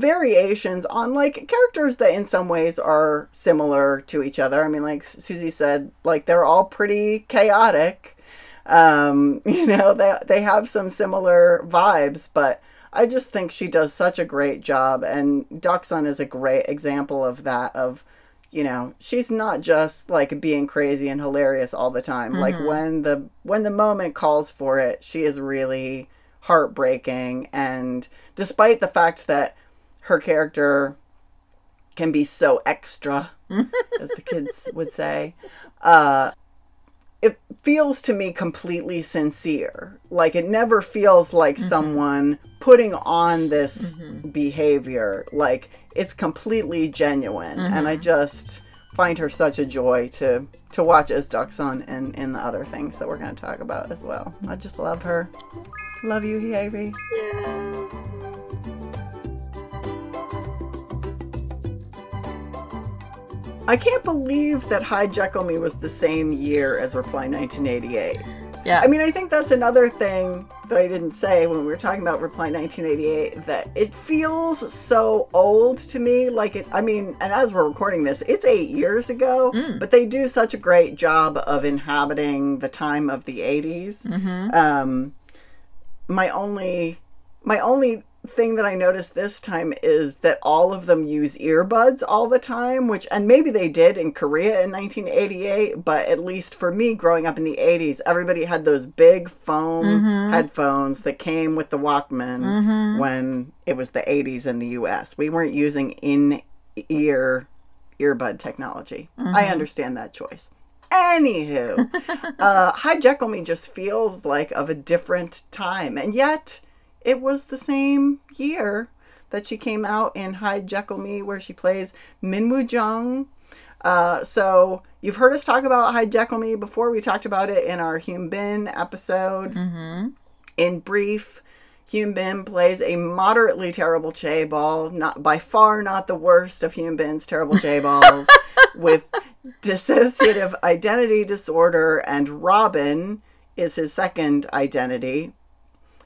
variations on like characters that in some ways are similar to each other. I mean, like Susie said, like they're all pretty chaotic. Um, (laughs) you know, they they have some similar vibes, but I just think she does such a great job, and Deok-sun is a great example of that. Of you know, she's not just like being crazy and hilarious all the time. Mm-hmm. Like when the when the moment calls for it, she is really heartbreaking. And despite the fact that her character can be so extra, (laughs) as the kids would say, uh, it feels to me completely sincere. Like it never feels like mm-hmm. someone putting on this mm-hmm. behavior. Like it's completely genuine, mm-hmm. and I mm-hmm. just find her such a joy to to watch as Deok-sun and in the other things that we're going to talk about as well. I just love her. Love you, Hyeri. Yeah. I can't believe that Hyde, Jekyll, Me was the same year as Reply 1988. Yeah. I mean, I think that's another thing that I didn't say when we were talking about Reply 1988 that it feels so old to me. Like it, I mean, and as we're recording this, it's eight years ago, mm. but they do such a great job of inhabiting the time of the 80s. Mm-hmm. Um, my only, my only thing that I noticed this time is that all of them use earbuds all the time, which, and maybe they did in Korea in 1988, but at least for me growing up in the 80s, everybody had those big foam mm-hmm. headphones that came with the Walkman mm-hmm. when it was the 80s in the US. We weren't using in ear earbud technology. I mm-hmm. understand that choice. Anywho, (laughs) uh, Hyde, Jekyll, Me just feels like of a different time, and yet it was the same year that she came out in Hyde, Jekyll, Me, where she plays Min Woo Jung. Uh, so you've heard us talk about Hyde, Jekyll, Me before. We talked about it in our Hyun Bin episode. In brief, Hyun Bin plays a moderately terrible chaebol, not by far not the worst of Hyun Bin's terrible chaebols, (laughs) with dissociative identity disorder, and Robin is his second identity.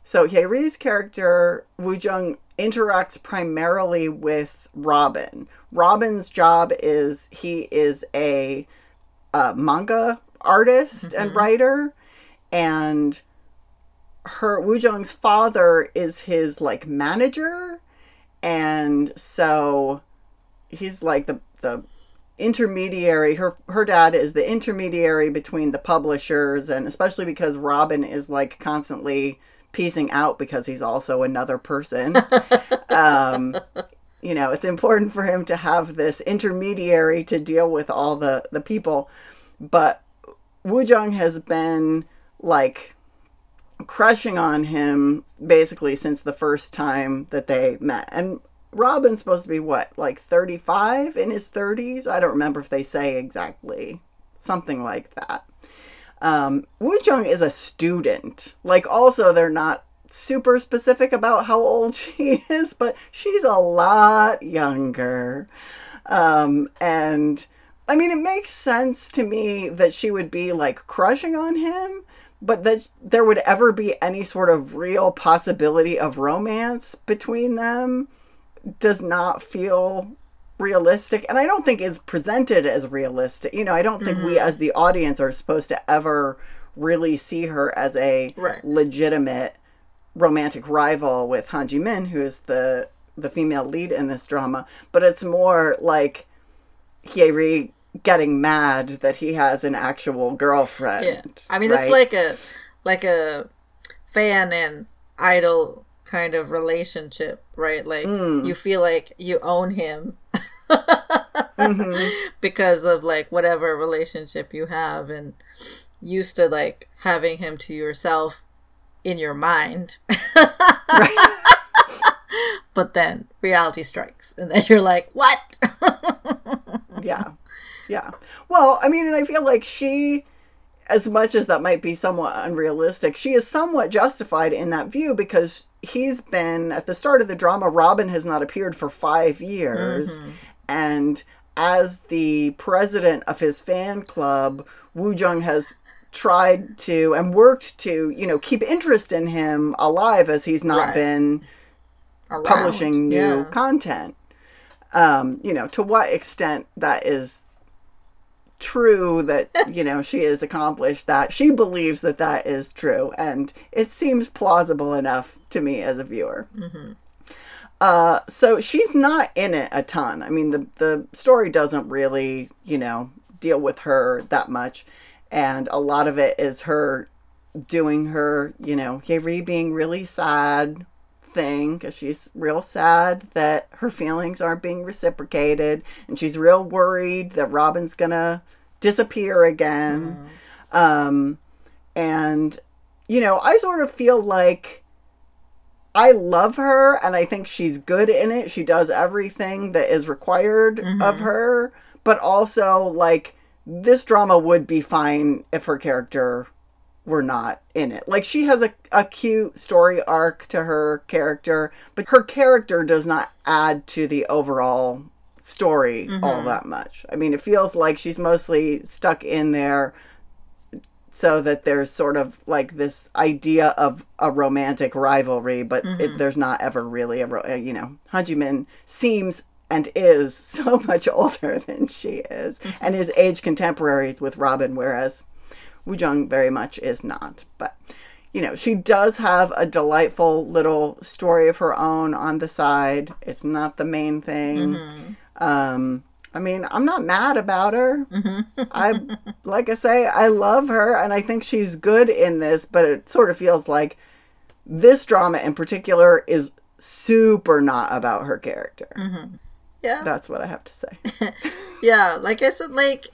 So Hyeri's character Wu Jung interacts primarily with Robin. Robin's job is he is a, uh manga artist and writer, and her Wu Jung's father is his like manager, and so he's like the the intermediary her her dad is the intermediary between the publishers and especially because Robin is like constantly piecing out because he's also another person (laughs) um you know it's important for him to have this intermediary to deal with all the the people but Woo Jung has been like crushing on him basically since the first time that they met. And Robin's supposed to be what, like 35 in his 30s? I don't remember if they say exactly. Something like that. Um, Woo Jung is a student. Like, also, they're not super specific about how old (laughs) she is, but she's a lot younger. Um, and I mean, it makes sense to me that she would be like crushing on him, but that there would ever be any sort of real possibility of romance between them does not feel realistic and i don't think is presented as realistic you know i don't think we as the audience are supposed to ever really see her as a Right. legitimate romantic rival with Han Ji Min who is the the female lead in this drama but it's more like Hyeri getting mad that he has an actual girlfriend Yeah. I mean, right? it's like a like a fan and idol kind of relationship, right? Like Mm. you feel like you own him Mm-hmm. (laughs) because of like whatever relationship you have and used to like having him to yourself in your mind. (laughs) but then reality strikes and then you're like, "What?" (laughs) yeah yeah well i mean and i feel like she as much as that might be somewhat unrealistic she is somewhat justified in that view because he's been at the start of the drama robin has not appeared for five years and as the president of his fan club Wu Jung has tried to and worked to you know keep interest in him alive as he's not Right. been Around. publishing new Yeah. content. Um, you know, to what extent that is true that, (laughs) you know, she has accomplished that. She believes that that is true. And it seems plausible enough to me as a viewer. Uh, so she's not in it a ton. I mean, the, the story doesn't really, you know, deal with her that much. And a lot of it is her doing her, you know, Hyeri being really sad thing because she's real sad that her feelings aren't being reciprocated and she's real worried that Robin's gonna disappear again. Um, and, you know, I sort of feel like I love her and I think she's good in it. She does everything that is required of mm-hmm. her, but also, like, this drama would be fine if her character were not in it. Like she has a, a cute story arc to her character, but her character does not add to the overall story all mm-hmm. that much. I mean, it feels like she's mostly stuck in there so that there's sort of like this idea of a romantic rivalry, but it, there's not ever really a, uh, you know, Ji seems and is (laughs) so much older than she is and is age contemporaries with Robin, whereas Woo Jung very much is not. But you know, she does have a delightful little story of her own on the side. It's not the main thing. Um, I mean, I'm not mad about her. I, like I say, I love her and I think she's good in this, but it sort of feels like this drama in particular is super not about her character. Yeah. That's what I have to say. (laughs) Yeah, like I said, like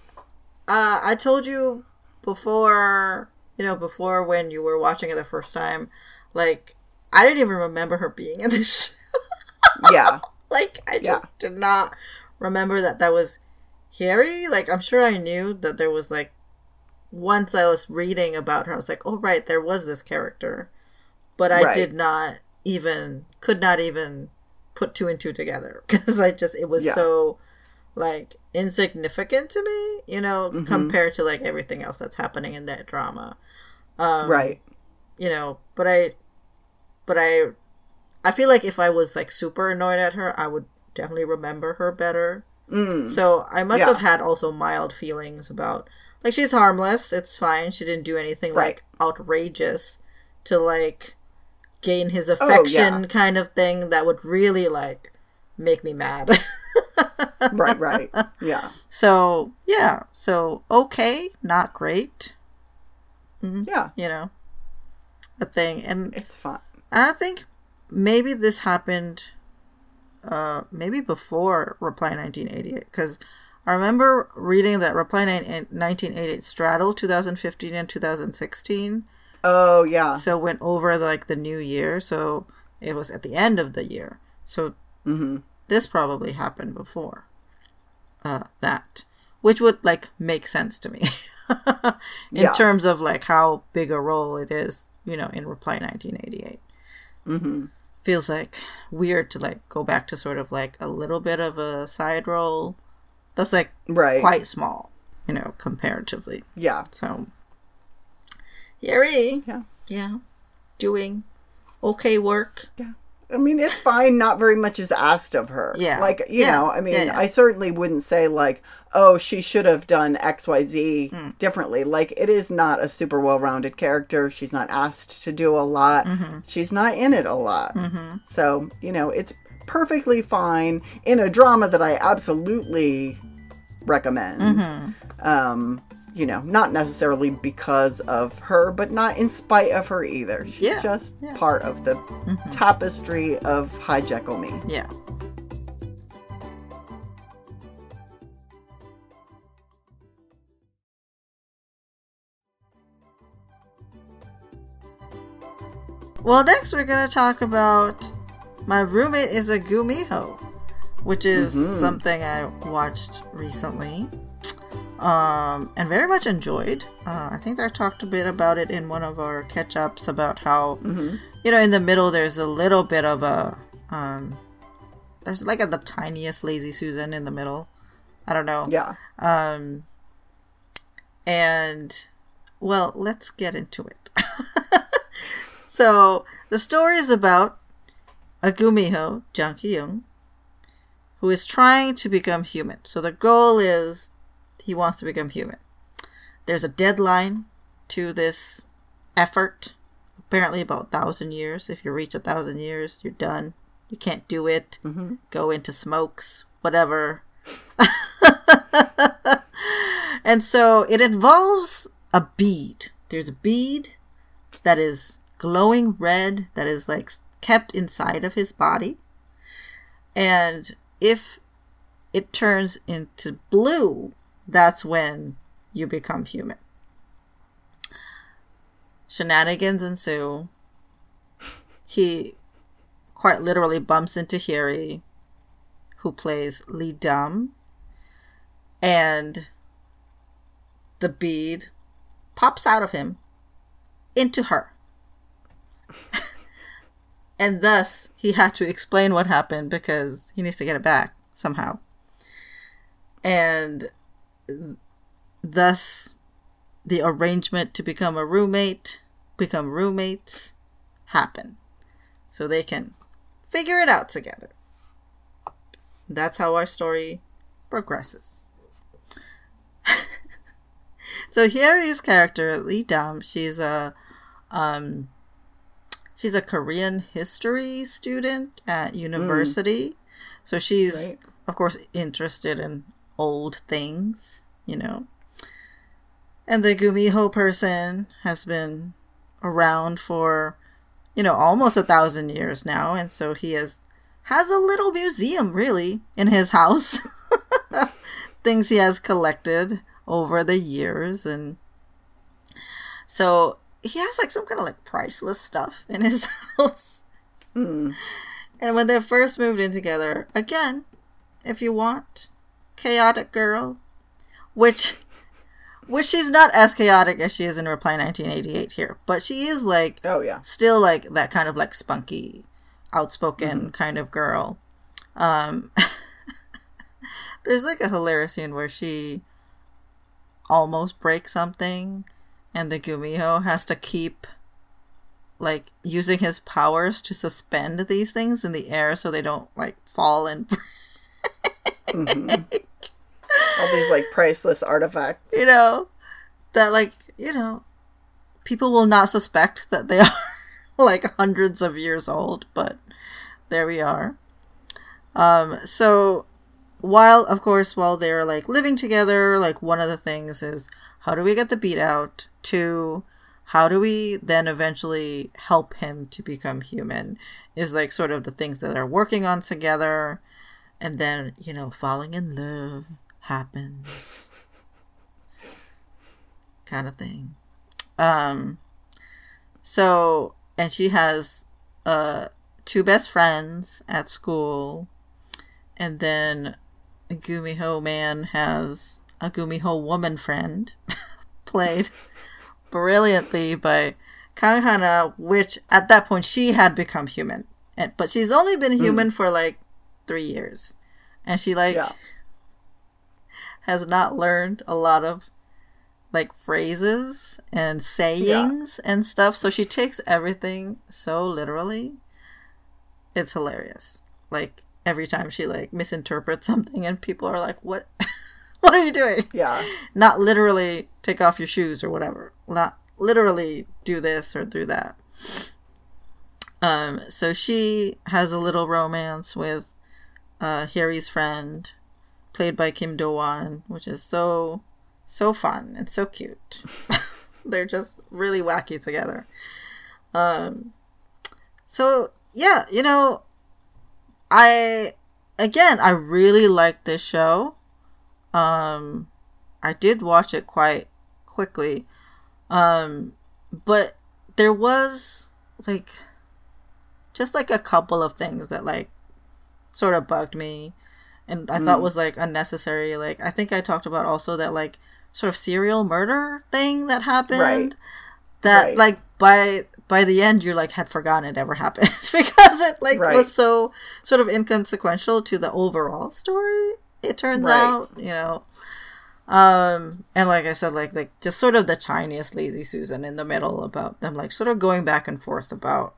uh, I told you before, you know, before when you were watching it the first time, like I didn't even remember her being in this (laughs) show. yeah. like I Yeah. just did not remember that that was Hyeri. Like I'm sure I knew that there was like once I was reading about her, I was like, oh right, there was this character, but I Right. did not even could not even put two and two together (laughs) because I just it was Yeah. so like insignificant to me, you know, Mm-hmm. compared to like everything else that's happening in that drama. Um, right. you know but i but i i feel like if i was like super annoyed at her i would definitely remember her better Mm. so i must Yeah. have had also mild feelings about like she's harmless it's fine she didn't do anything Right. like outrageous to like gain his Oh, affection yeah. kind of thing that would really like make me mad (laughs) right, right. (laughs) Yeah. so yeah so okay not great Yeah. you know a thing and It's fine. And I think maybe this happened uh maybe before Reply 1988 because I remember reading that Reply 9 1988 straddled 2015 and 2016 Oh, yeah. so went over like the new year so it was at the end of the year. So hmm this probably happened before uh that which would like make sense to me. (laughs) In Yeah. terms of like how big a role it is you know in Reply 1988 hmm feels like weird to like go back to sort of like a little bit of a side role that's like Right. quite small you know comparatively Yeah. so Hyeri Yeah. yeah doing okay work Yeah. I mean, it's fine. Not very much is asked of her. Yeah. Like, you Yeah. know, I mean, Yeah, yeah. I certainly wouldn't say, like, oh, she should have done XYZ Hmm. differently. Like, it is not a super well rounded character. She's not asked to do a lot. Mm-hmm. She's not in it a lot. So, you know, it's perfectly fine in a drama that I absolutely recommend. Mm-hmm. Um, you know, not necessarily because of her, but not in spite of her either. She's Yeah, just yeah. Mm-hmm. part of the tapestry of Jekyll Me. yeah Well, next we're going to talk about My Roommate is a Gumiho, which is something I watched recently um, and very much enjoyed. Uh, I think I talked a bit about it in one of our catch ups about how, you know, in the middle there's a little bit of a. Um, there's like a, the tiniest Lazy Susan in the middle. I don't know. Yeah. Um, and well, let's get into it. (laughs) so the story is about a Gumiho, Jang Ki-yong, who is trying to become human. So the goal is he wants to become human. There's a deadline to this effort. Apparently, about thousand years. If you reach a thousand years, you're done. You can't do it. Mm-hmm. Go into smokes, whatever. (laughs) and so it involves a bead. There's a bead that is glowing red that is like kept inside of his body. And if it turns into blue, that's when you become human. Shenanigans ensue. He quite literally bumps into Hyeri, who plays Lee Dam, and the bead pops out of him into her. (laughs) and thus, he had to explain what happened because he needs to get it back somehow. And thus, the arrangement to become a roommate, become roommates, happen. So they can figure it out together. That's how our story progresses. (laughs) so here is character Lee Dam. She's a Um, she's a Korean history student at university, so she's Right. of course interested in old things, you know. And the Gumiho person has been around for, you know, almost a thousand years now, and so he has has a little museum really in his house. (laughs) Things he has collected over the years and so he has like some kind of like priceless stuff in his (laughs) house. Hmm. And when they first moved in together, again, if you want, chaotic girl, which which she's not as chaotic as she is in Reply 1988 here, but she is like Oh yeah. still like that kind of like spunky, outspoken kind of girl. Um, (laughs) there's like a hilarious scene where she almost breaks something, and the Gumiho has to keep like using his powers to suspend these things in the air so they don't like fall and (laughs) Mhm. All these like priceless artifacts. you know that like you know people will not suspect that they are (laughs) like hundreds of years old but there we are um so while of course while they're like living together like one of the things is how do we get the beat out to how do we then eventually help him to become human is like sort of the things that are working on together and then you know falling in love happens. Kind of thing. Um so and she has uh two best friends at school. And then a gumiho man has a gumiho woman friend (laughs) played brilliantly by Kang Hana, which at that point she had become human. And, but she's only been human for like three years. And she like Yeah. has not learned a lot of like phrases and sayings and stuff. So she takes everything so literally. It's hilarious. Like every time she like misinterprets something and people are like, What (laughs) what are you doing? Yeah. not literally take off your shoes or whatever. Not literally do this or do that. Um, so she has a little romance with uh, Hyeri's friend, played by Kim Do-wan, which is so so fun and so cute. (laughs) They're just really wacky together. Um, so yeah, you know, I again I really like this show. Um, I did watch it quite quickly. Um, but there was like just like a couple of things that like sort of bugged me and I thought Mm. was like unnecessary. Like I think I talked about also that like sort of serial murder thing that happened. Right. That Right. like by by the end you like had forgotten it ever happened (laughs) because it like Right. was so sort of inconsequential to the overall story. It turns out, you know. Um and like I said, like like just sort of the tiniest lazy Susan in the middle about them like sort of going back and forth about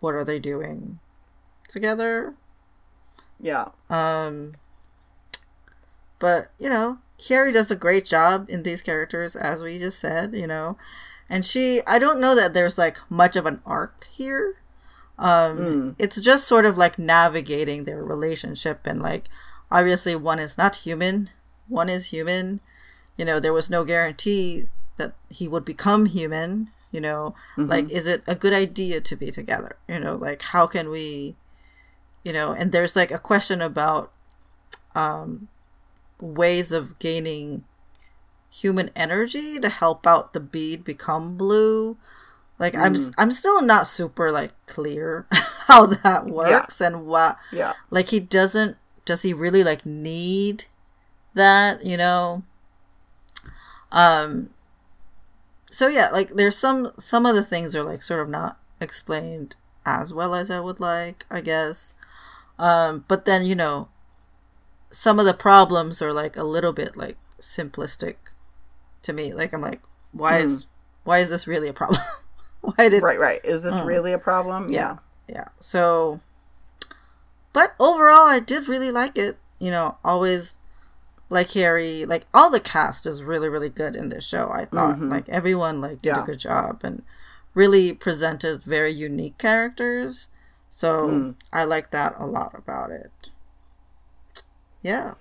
what are they doing together. Yeah. Um, but you know, Hyeri does a great job in these characters, as we just said. You know, and she, I don't know that there's like much of an arc here. Um, Mm. it's just sort of like navigating their relationship, and like obviously one is not human, one is human. You know, there was no guarantee that he would become human. You know, like is it a good idea to be together? You know, like how can we you know and there's like a question about um ways of gaining human energy to help out the bead become blue. Like i'm i'm still not super like clear (laughs) how that works and what Yeah. like he doesn't does he really like need that you know? Um so yeah like there's some some of the things are like sort of not explained as well as i would like i guess um but then you know some of the problems are like a little bit like simplistic to me like i'm like why hmm. is why is this really a problem (laughs) why did Right, right. Is this mm. really a problem? Yeah. yeah so but overall i did really like it you know always like Hyeri like all the cast is really really good in this show i thought mm-hmm. like everyone like did Yeah. a good job and really presented very unique characters. So Mm. I like that a lot about it. Yeah.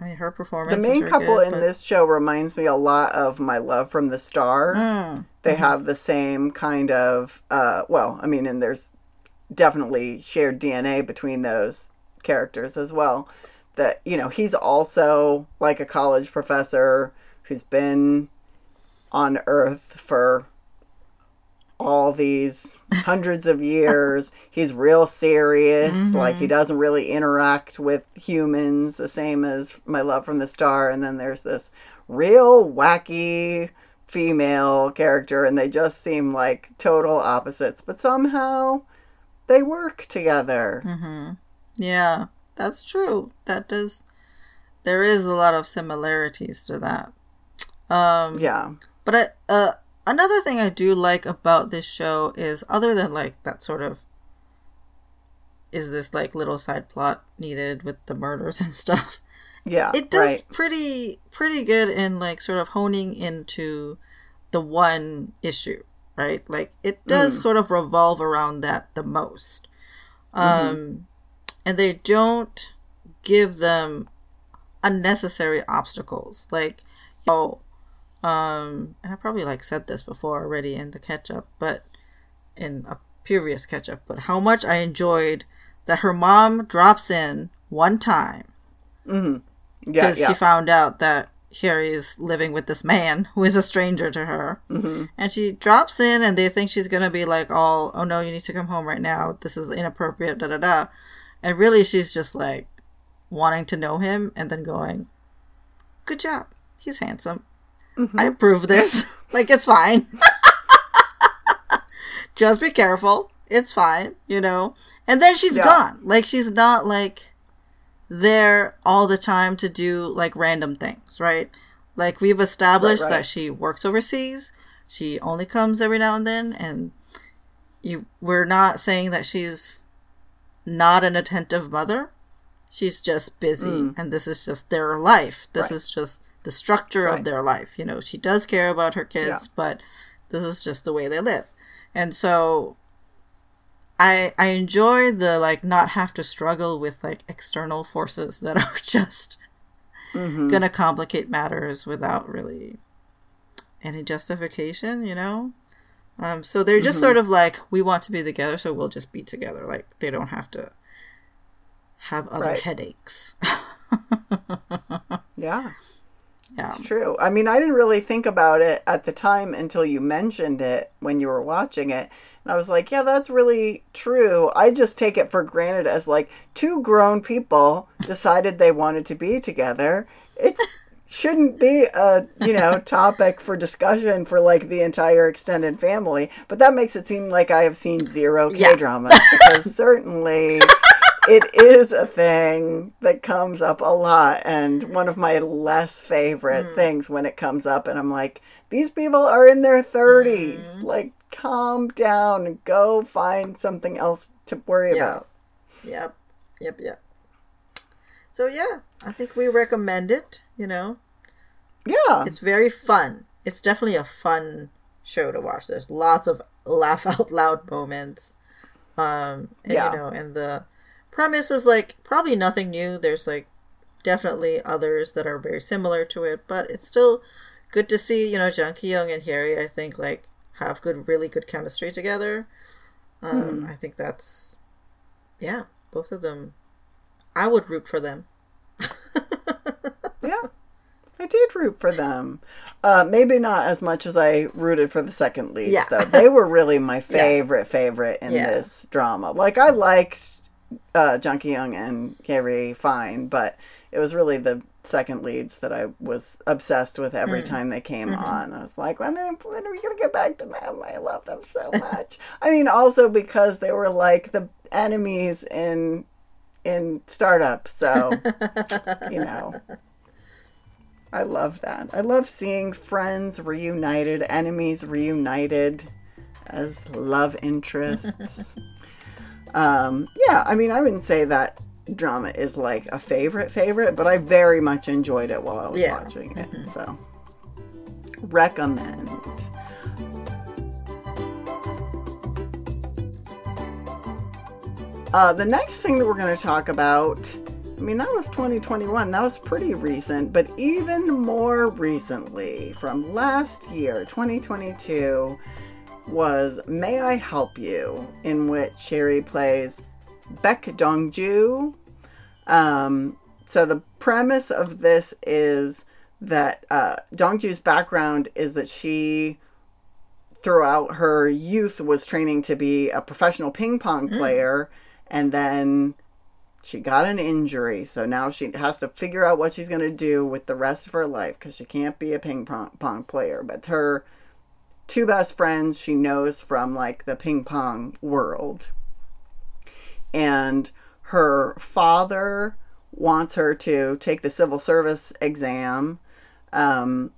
I mean, her performance. The main couple good, in but- this show reminds me a lot of My Love from the Star. Mm, They have the same kind of, uh, well, I mean, and there's definitely shared DNA between those characters as well. That, you know, he's also like a college professor who's been on Earth for all these hundreds of years. (laughs) He's real serious. Like, he doesn't really interact with humans the same as my love from the star. And then there's this real wacky female character, and they just seem like total opposites, but somehow they work together. Yeah, that's true. That does. There is a lot of similarities to that. Um, Yeah. But I, uh, another thing I do like about this show is, other than like that sort of, is this like little side plot needed with the murders (laughs) and stuff. Yeah. It does Right. pretty pretty good in like sort of honing into the one issue, right? Like it does Mm. sort of revolve around that the most. Mm-hmm. Um, and they don't give them unnecessary obstacles. Like, oh, um, and I probably like said this before already in the catch up, but in a previous catch up, but how much I enjoyed that her mom drops in one time Yeah. because Yeah. she found out that Hyeri is living with this man (laughs) who is a stranger to her. Mm-hmm. And she drops in, and they think she's gonna be like, all, oh no, you need to come home right now. This is inappropriate, da da da. And really, she's just like wanting to know him and then going, good job. He's handsome. Mm-hmm. I approve this. (laughs) like, it's fine. (laughs) just be careful. It's fine, you know? And then she's Yeah. gone. Like, she's not like there all the time to do like random things, right? Like we've established Right, right. that she works overseas. She only comes every now and then and you we're not saying that she's not an attentive mother. She's just busy and this is just their life. This Mm. Right. is just the structure of their life. You know, she does care about her kids, Yeah. but this is just the way they live. And so I I enjoy the like not have to struggle with like external forces that (laughs) are just Mhm. gonna complicate matters without really any justification, you know? Um, so they're just sort of like, we want to be together, so we'll just be together. Like they don't have to have other Right. headaches. (laughs) Yeah. Yeah. It's true. I mean, I didn't really think about it at the time until you mentioned it when you were watching it. And I was like, yeah, that's really true. I just take it for granted as like two grown people decided they wanted to be together. It shouldn't be a, you know, (laughs) topic for discussion for like the entire extended family. But that makes it seem like I have seen zero K dramas because (laughs) certainly it is a thing that comes up a lot and one of my less favorite Hmm. things when it comes up and i'm like these people are in their 30s Hmm. like calm down and go find something else to worry Yeah. about Yep. Yep. Yep. So yeah, I think we recommend it. You know, yeah it's very fun. It's definitely a fun show to watch. There's lots of laugh (laughs) out loud moments. Um, and, Yeah. you know, and the premise is like probably nothing new. There's like definitely others that are very similar to it, but it's still good to see. You know, Jang Ki-yong and Hyeri. I think like have good, really good chemistry together. Um, I think that's yeah, both of them. I would root for them. (laughs) yeah i did root for them uh, maybe not as much as i rooted for the second leads Yeah. though they were really my (laughs) favorite favorite in Yeah. this drama like i liked uh, Jang Ki-yong and Hyeri fine but it was really the second leads that i was obsessed with every Mm. time they came Mm-hmm. on i was like when, are- when are we gonna get back to them i love them so much i mean also because they were like the enemies in in startup so you know I love that. I love seeing friends reunited, enemies reunited as love interests. (laughs) um, yeah, I mean, I wouldn't say that drama is like a favorite favorite, but I very much enjoyed it while I was yeah. watching it. Mm-hmm. So recommend. Uh, the next thing that we're going to talk about, I mean, that was 2021. That was pretty recent, but even more recently, from last year, 2022, was May I Help You, in which Hyeri plays Baek Dongju. Um, so the premise of this is that uh, Dongju's background is that she, throughout her youth, was training to be a professional ping pong player, and then she got an injury. So now she has to figure out what she's going to do with the rest of her life because she can't be a ping pong player. But her two best friends she knows from like the ping pong world. And her father wants her to take the civil service exam um,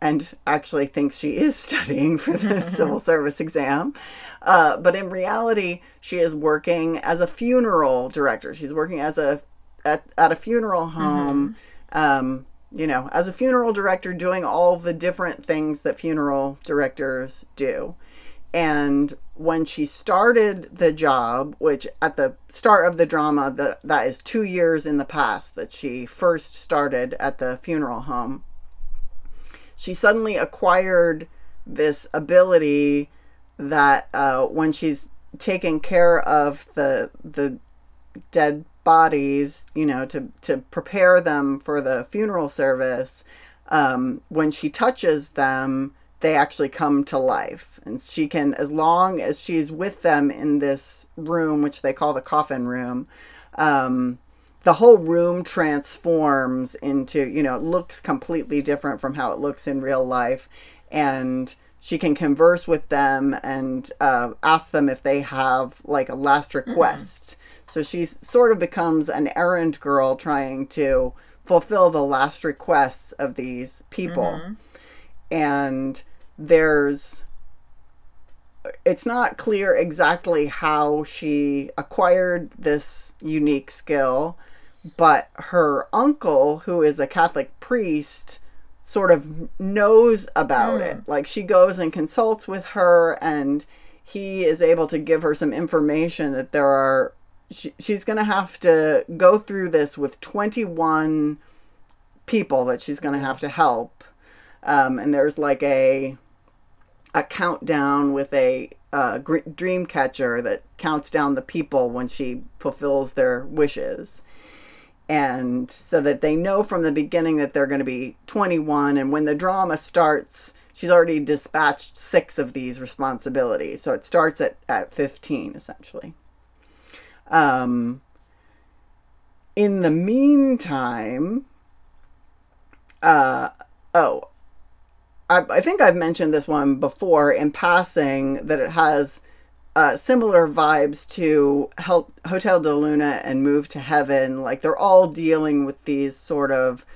and actually thinks she is (laughs) studying for the (laughs) civil service exam. Uh, but in reality, she is working as a funeral director. She's working as a at, at a funeral home. Um, you know, as a funeral director, doing all the different things that funeral directors do. And when she started the job, which at the start of the drama, that that is two years in the past that she first started at the funeral home, she suddenly acquired this ability that uh, when she's taking care of the the dead bodies, you know, to to prepare them for the funeral service, um, when she touches them, they actually come to life, and she can, as long as she's with them in this room, which they call the coffin room. Um, the whole room transforms into, you know, it looks completely different from how it looks in real life. And she can converse with them and uh, ask them if they have like a last request. So she sort of becomes an errand girl trying to fulfill the last requests of these people. Mm-hmm. And there's it's not clear exactly how she acquired this unique skill, but her uncle, who is a Catholic priest, sort of knows about it. Hmm. Like she goes and consults with her, and he is able to give her some information that there are. She, she's going to have to go through this with 21 people that she's going to have to help. Um, and there's like a a countdown with a uh, dream catcher that counts down the people when she fulfills their wishes. And so that they know from the beginning that they're going to be 21. And when the drama starts, she's already dispatched six of these responsibilities. So it starts at, at 15, essentially. Um, in the meantime, uh, oh, I, I think I've mentioned this one before in passing that it has uh, similar vibes to Hel- Hotel de Luna and Move to Heaven. Like they're all dealing with these sort of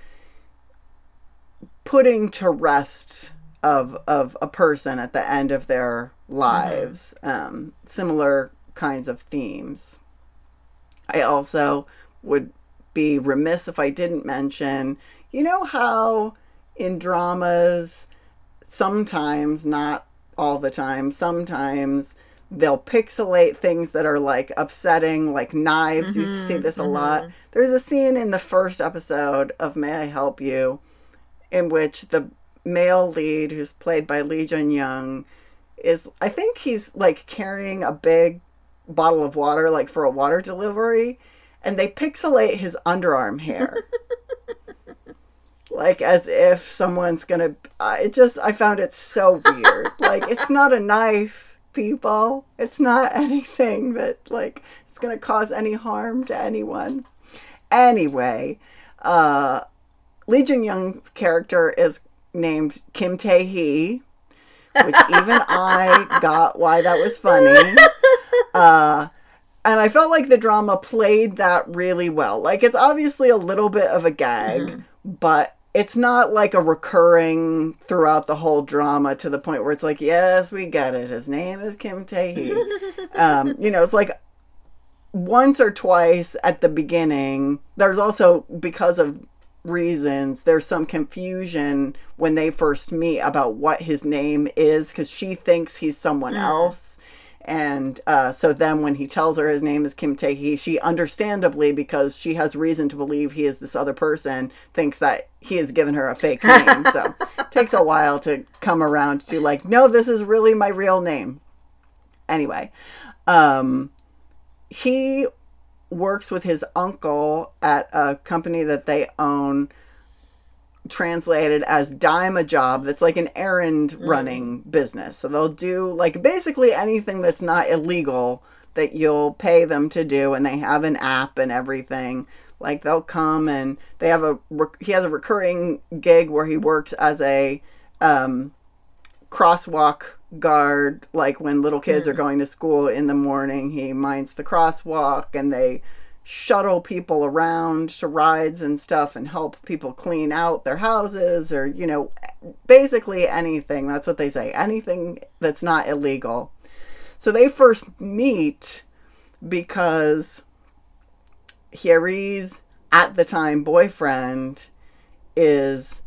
putting to rest of of a person at the end of their lives. Um, similar kinds of themes. I also would be remiss if I didn't mention, you know how in dramas sometimes, not all the time, sometimes they'll pixelate things that are like upsetting, like knives. you see mm-hmm, this a lot. Mm-hmm. There's a scene in the first episode of May I Help You in which the male lead, who's played by Lee Jun Young, is I think he's like carrying a big bottle of water, like for a water delivery, and they pixelate his underarm hair. (laughs) like as if someone's gonna uh, it just i found it so weird. (laughs) Like it's not a knife people. It's not anything that like is gonna cause any harm to anyone. Anyway uh lee young's character is named kim tae hee which even i got why that was funny (laughs) uh and I felt like the drama played that really well. Like it's obviously a little bit of a gag, but it's not like a recurring throughout the whole drama to the point where it's like, yes, we get it. His name is Kim Tae (laughs) um, you know, it's like once or twice at the beginning. There's also because of reasons there's some confusion when they first meet about what his name is because she thinks he's someone else And uh, so then when he tells her his name is Kim Tae Hee, she understandably, because she has reason to believe he is this other person, thinks that he has given her a fake (laughs) name. so it takes a while to come around to like, no, this is really my real name. Anyway, um, he works with his uncle at a company that they own translated as dime a job that's like an errand running business. So they'll do like basically anything that's not illegal that you'll pay them to do and they have an app and everything. Like they'll come and they have a rec- he has a recurring gig where he works as a um, crosswalk guard. Like when little kids are going to school in the morning he minds the crosswalk and they shuttle people around to rides and stuff and help people clean out their houses or you know basically anything. That's what they say. Anything that's not illegal. So they first meet because Hyeri's at the time boyfriend is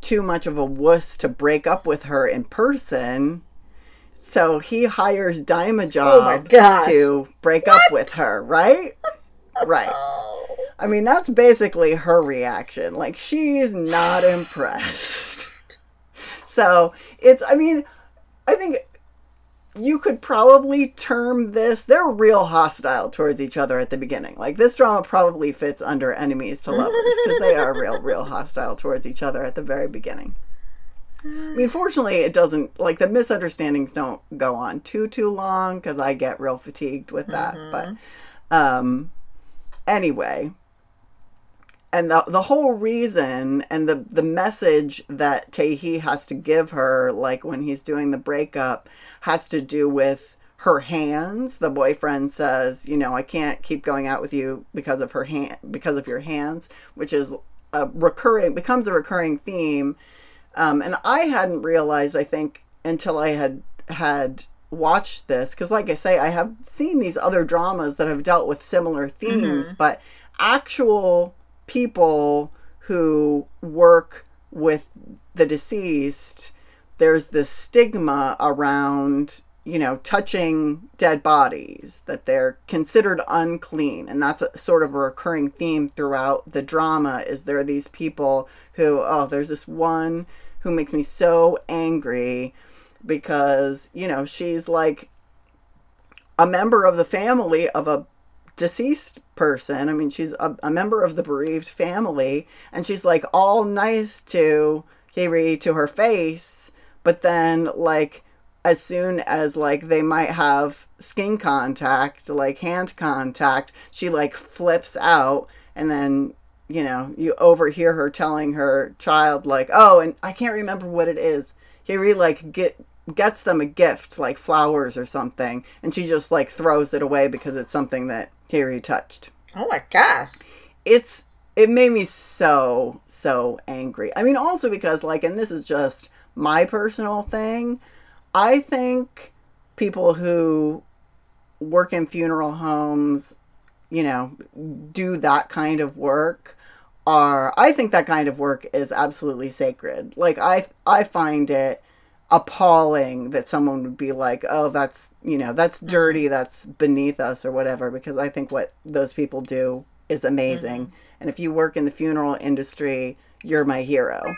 too much of a wuss to break up with her in person. So he hires Dima Oh my Job gosh. to break up with her, right? right. I mean, that's basically her reaction. Like, she's not impressed. so it's, I mean, I think you could probably term this they're real hostile towards each other at the beginning like this drama probably fits under enemies to lovers because they are real real hostile towards each other at the very beginning i mean fortunately it doesn't like the misunderstandings don't go on too too long because i get real fatigued with that but um anyway and the the whole reason and the the message that Tae-hee has to give her, like when he's doing the breakup, has to do with her hands. The boyfriend says, you know, I can't keep going out with you because of her hand because of your hands, which is a recurring becomes a recurring theme. Um, and I hadn't realized, I think, until I had had watched this, because like I say, I have seen these other dramas that have dealt with similar themes, but actual people who work with the deceased, there's this stigma around, you know, touching dead bodies, that they're considered unclean. And that's a, sort of a recurring theme throughout the drama is there are these people who, oh, there's this one who makes me so angry because, you know, she's like a member of the family of a deceased person. I mean, she's a, a member of the bereaved family, and she's like all nice to Hyeri to her face, but then like as soon as like they might have skin contact, like hand contact, she like flips out, and then you know you overhear her telling her child like, "Oh, and I can't remember what it is." Hyeri like get gets them a gift like flowers or something and she just like throws it away because it's something that Hyeri touched. Oh my gosh. It's it made me so so angry. I mean also because like and this is just my personal thing. I think people who work in funeral homes, you know, do that kind of work are I think that kind of work is absolutely sacred. Like I I find it appalling that someone would be like, "Oh, that's, you know, that's dirty, that's beneath us or whatever" because I think what those people do is amazing. And if you work in the funeral industry, you're my hero.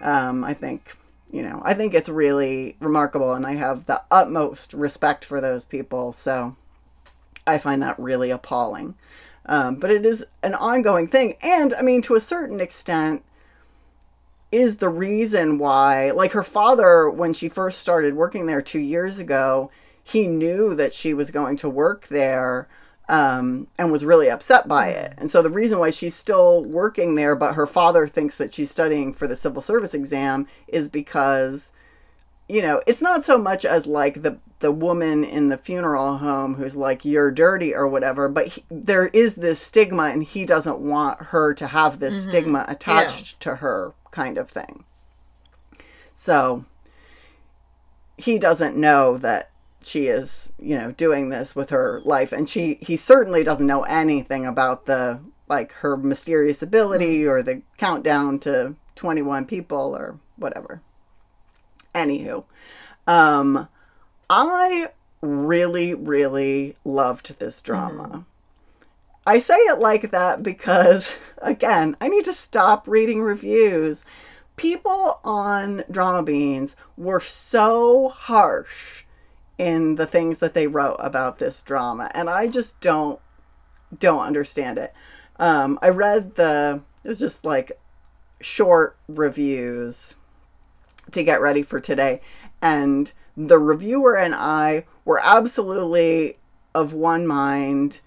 Um, I think, you know, I think it's really remarkable and I have the utmost respect for those people. So I find that really appalling. Um, but it is an ongoing thing. And I mean, to a certain extent, is the reason why, like her father, when she first started working there two years ago, he knew that she was going to work there um, and was really upset by it. And so the reason why she's still working there, but her father thinks that she's studying for the civil service exam, is because you know, it's not so much as like the the woman in the funeral home who's like you're dirty or whatever, but he, there is this stigma, and he doesn't want her to have this mm-hmm. stigma attached to her, kind of thing. So he doesn't know that she is, you know, doing this with her life, and she he certainly doesn't know anything about the like her mysterious ability mm-hmm. or the countdown to twenty one people or whatever anywho um i really, really loved this drama. I say it like that because, (laughs) again, I need to stop reading reviews. People on Dramabeans were so harsh in the things that they wrote about this drama, and I just don't don't understand it. Um, I read the it was just like short reviews to get ready for today, and the reviewer and I were absolutely of one mind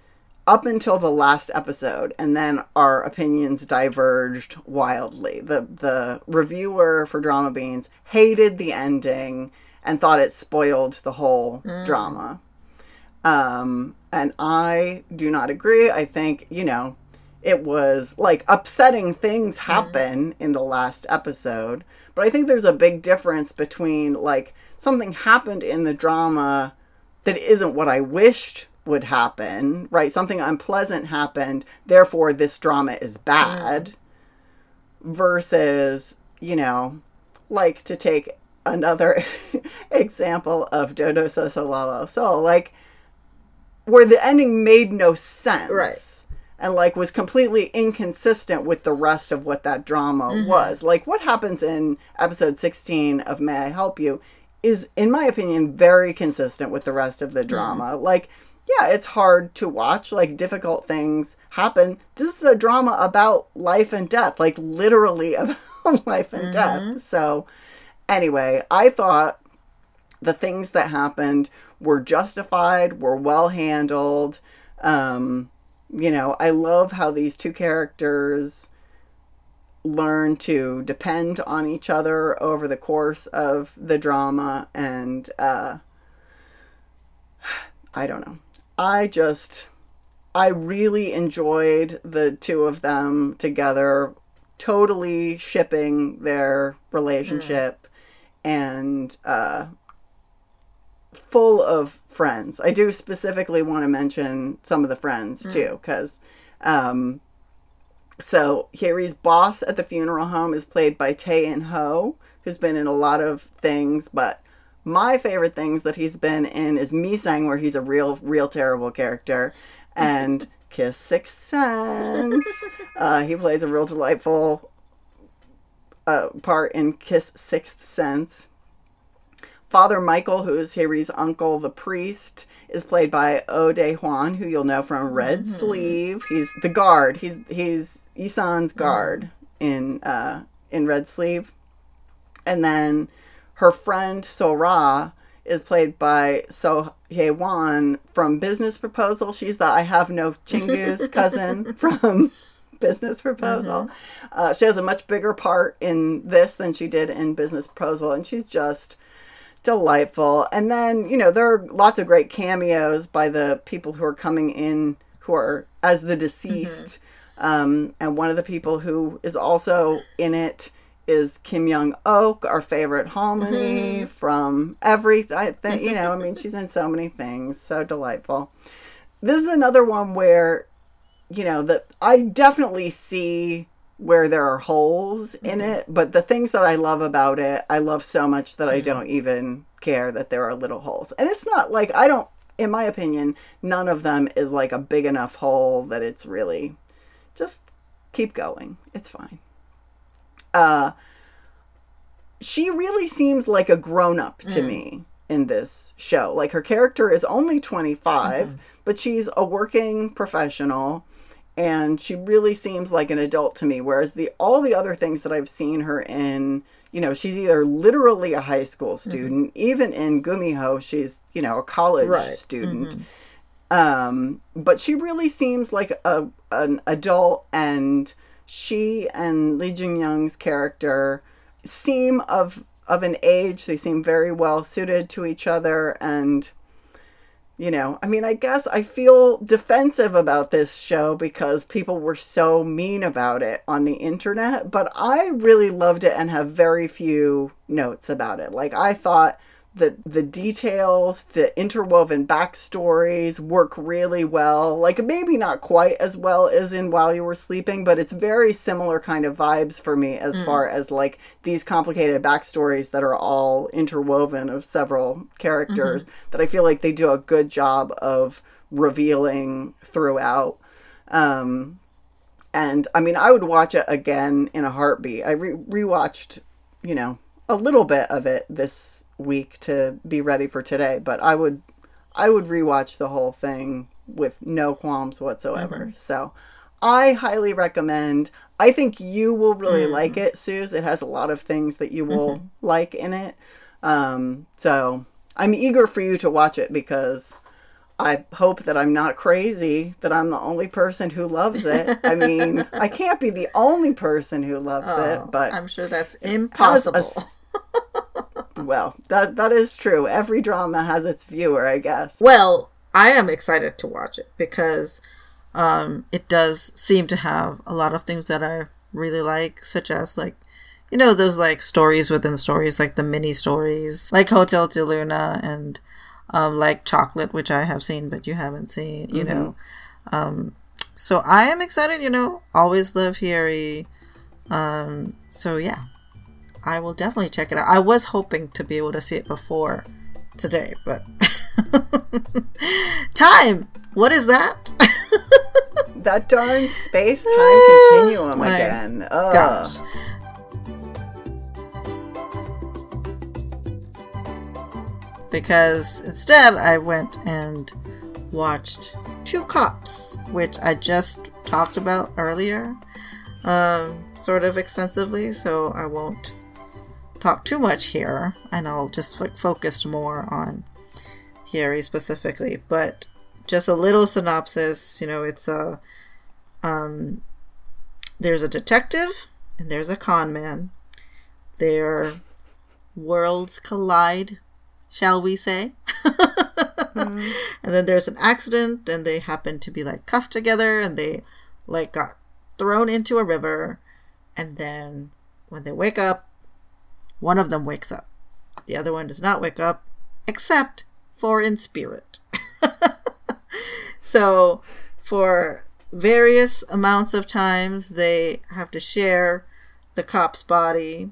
up until the last episode and then our opinions diverged wildly. The the reviewer for Dramabeans hated the ending and thought it spoiled the whole drama. Um and I do not agree. I think, you know, it was like upsetting things happen in the last episode, but I think there's a big difference between like something happened in the drama that isn't what I wished would happen, right? Something unpleasant happened, therefore this drama is bad, versus, you know, like to take another (laughs) example of Dodo Sosolalo Soul, like where the ending made no sense. Right. And like was completely inconsistent with the rest of what that drama mm-hmm. was. Like what happens in episode 16 of May I Help You is, in my opinion, very consistent with the rest of the mm-hmm. drama. Like, yeah, it's hard to watch. Like, difficult things happen. This is a drama about life and death, like, literally (laughs) about life and death. Mm-hmm. So, anyway, I thought the things that happened were justified, were well handled. Um, you know, I love how these two characters learn to depend on each other over the course of the drama and uh I don't know. I just I really enjoyed the two of them together totally shipping their relationship and uh full of friends. I do specifically want to mention some of the friends too cuz um so Hyeri's boss at the funeral home is played by Tae In Ho, who's been in a lot of things, but my favorite things that he's been in is Me Misaeng, where he's a real, real terrible character, (laughs) and Kiss Sixth Sense. (laughs) uh, he plays a real delightful uh, part in Kiss Sixth Sense. Father Michael, who is Hyeri's uncle, the priest, is played by Ode Hwan, who you'll know from Red Sleeve. He's the guard. He's he's Yi San's guard in uh, in Red Sleeve, and then her friend Sora is played by So Hye Won from Business Proposal. She's the I Have No Chingus (laughs) cousin from (laughs) Business Proposal. Uh, she has a much bigger part in this than she did in Business Proposal, and she's just delightful. And then, you know, there are lots of great cameos by the people who are coming in who are as the deceased. Um, and one of the people who is also in it is Kim Young Oak, our favorite halmeoni from everything. You know, I mean, she's in so many things. So delightful. This is another one where, you know, that I definitely see where there are holes in mm-hmm. it, but the things that I love about it, I love so much that I mm-hmm. don't even care that there are little holes. And it's not like I don't in my opinion, none of them is like a big enough hole that it's really just keep going. It's fine. Uh she really seems like a grown up to mm. me in this show. Like her character is only 25, mm-hmm. but she's a working professional and she really seems like an adult to me whereas the all the other things that I've seen her in, you know, she's either literally a high school student, even in Gumiho she's, you know, a college Right. student. Um, but she really seems like a an adult and she and Lee Jun Young's character seem of of an age they seem very well suited to each other and you know i mean i guess i feel defensive about this show because people were so mean about it on the internet but i really loved it and have very few notes about it. Like i thought the the details, the interwoven backstories work really well. Like maybe not quite as well as in While You Were Sleeping, but it's very similar kind of vibes for me as far as like these complicated backstories that are all interwoven of several characters that I feel like they do a good job of revealing throughout. Um, and I mean, I would watch it again in a heartbeat. I re- rewatched, you know, a little bit of it this week to be ready for today, but I would, I would rewatch the whole thing with no qualms whatsoever. Mm-hmm. So, I highly recommend. I think you will really mm. like it, Suze. It has a lot of things that you will mm-hmm. like in it. Um, so I'm eager for you to watch it because I hope that I'm not crazy, that I'm the only person who loves it. I (laughs) mean, I can't be the only person who loves it, oh, but I'm sure that's impossible. (laughs) well, that that is true. Every drama has its viewer, I guess. Well, I am excited to watch it because um, it does seem to have a lot of things that I really like, such as like, you know, those like stories within stories, like the mini stories, like Hotel de Luna and um, like Chocolate, which I have seen but you haven't seen, you know. Um, so I am excited, you know, always love Hyeri. Um, so yeah, I will definitely check it out. I was hoping to be able to see it before today, but (laughs) time. What is that? (laughs) That darn space time continuum my again. Ugh. Gosh. Because instead, I went and watched Two Cops, which I just talked about earlier, um, sort of extensively, so I won't talk too much here, and I'll just like focus more on Hyeri specifically. But just a little synopsis, you know, it's a um, there's a detective and there's a con man. Their worlds collide, shall we say? (laughs) And then there's an accident, and they happen to be like cuffed together, and they like got thrown into a river. And then when they wake up, one of them wakes up. The other one does not wake up, except for in spirit. (laughs) so, for various amounts of times, they have to share the cop's body.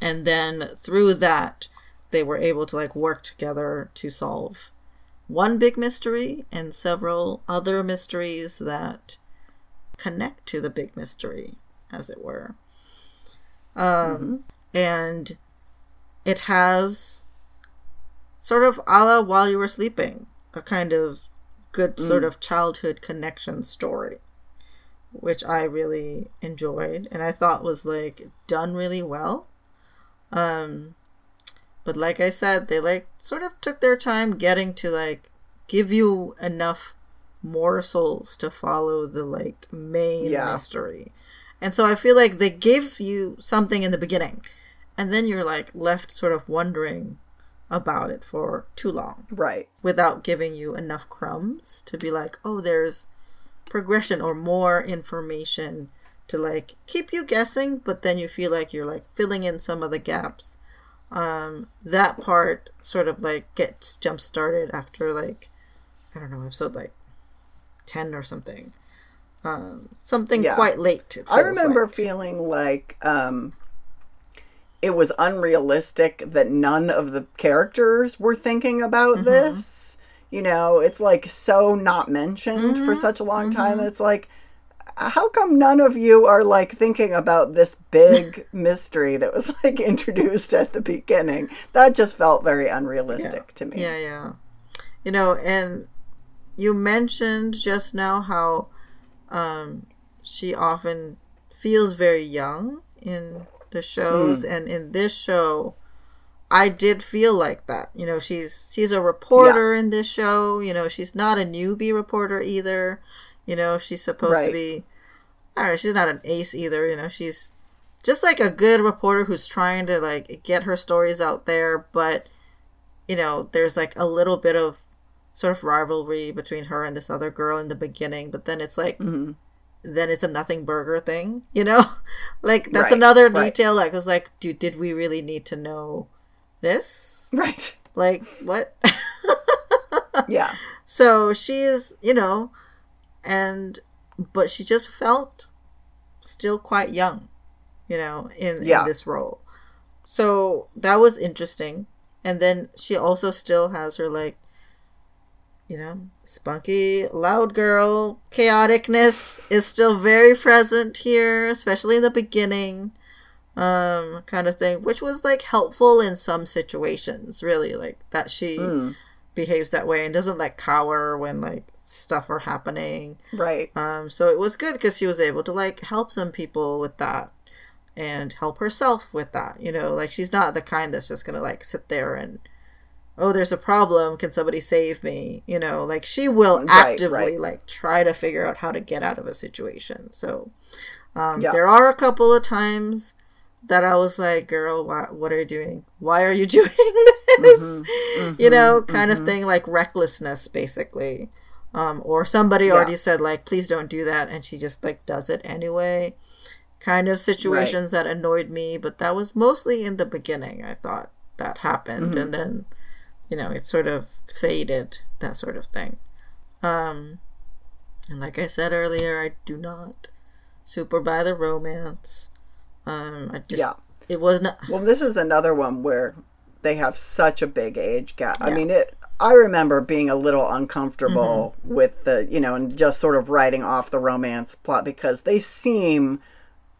And then through that, they were able to like work together to solve one big mystery and several other mysteries that connect to the big mystery, as it were. Um, And it has sort of a la while you were sleeping, a kind of good sort of childhood connection story, which I really enjoyed and I thought was like done really well. Um, but like I said, they like sort of took their time getting to like give you enough morsels to follow the like main Yeah. mystery. And so I feel like they give you something in the beginning and then you're like left sort of wondering about it for too long Right. without giving you enough crumbs to be like, oh, there's progression or more information to like keep you guessing, but then you feel like you're like filling in some of the gaps. Um, that part sort of like gets jump started after like I don't know episode like ten or something. Um, something Yeah. quite late. I remember like. feeling like um, it was unrealistic that none of the characters were thinking about Mm-hmm. this. You know, it's like so not mentioned Mm-hmm. for such a long time. It's like, how come none of you are like thinking about this big (laughs) mystery that was like introduced at the beginning? That just felt very unrealistic to me. Yeah, yeah. You know, and you mentioned just now how um, she often feels very young in the shows, and in this show, I did feel like that. You know, she's she's a reporter in this show. You know, she's not a newbie reporter either. You know, she's supposed to be. I don't know. She's not an ace either. You know, she's just like a good reporter who's trying to like get her stories out there, but you know, there's like a little bit of sort of rivalry between her and this other girl in the beginning, but then it's like Mm-hmm. Then it's a nothing burger thing, you know? (laughs) like that's Right, another right. detail that was like, dude, did we really need to know this? Right. (laughs) Like, what? (laughs) Yeah. so she's, you know, and, but she just felt still quite young, you know, in, Yeah. in this role. So that was interesting. And then she also still has her, like, you know, spunky, loud girl chaoticness is still very present here, especially in the beginning, um, kind of thing, which was like helpful in some situations, really, like that she Mm, behaves that way and doesn't like cower when like stuff are happening. right. Um, so it was good because she was able to like help some people with that and help herself with that. You know, like she's not the kind that's just gonna like sit there and oh, there's a problem. Can somebody save me? You know, like she will actively right. like try to figure out how to get out of a situation. So um, Yeah. there are a couple of times that I was like, girl, why, what are you doing? Why are you (laughs) doing this? Mm-hmm. you know, kind of thing, like recklessness, basically. Um, or somebody Yeah. already said, like, please don't do that, and she just, like, does it anyway. Kind of situations that annoyed me, but that was mostly in the beginning, I thought that happened. Mm-hmm. And then, you know, it sort of faded, that sort of thing. Um, and like I said earlier, I do not super buy the romance. Um, I just, Yeah. it wasn't, Well, this is another one where they have such a big age gap. I mean, it. I remember being a little uncomfortable Mm-hmm. with the, you know, and just sort of writing off the romance plot because they seem,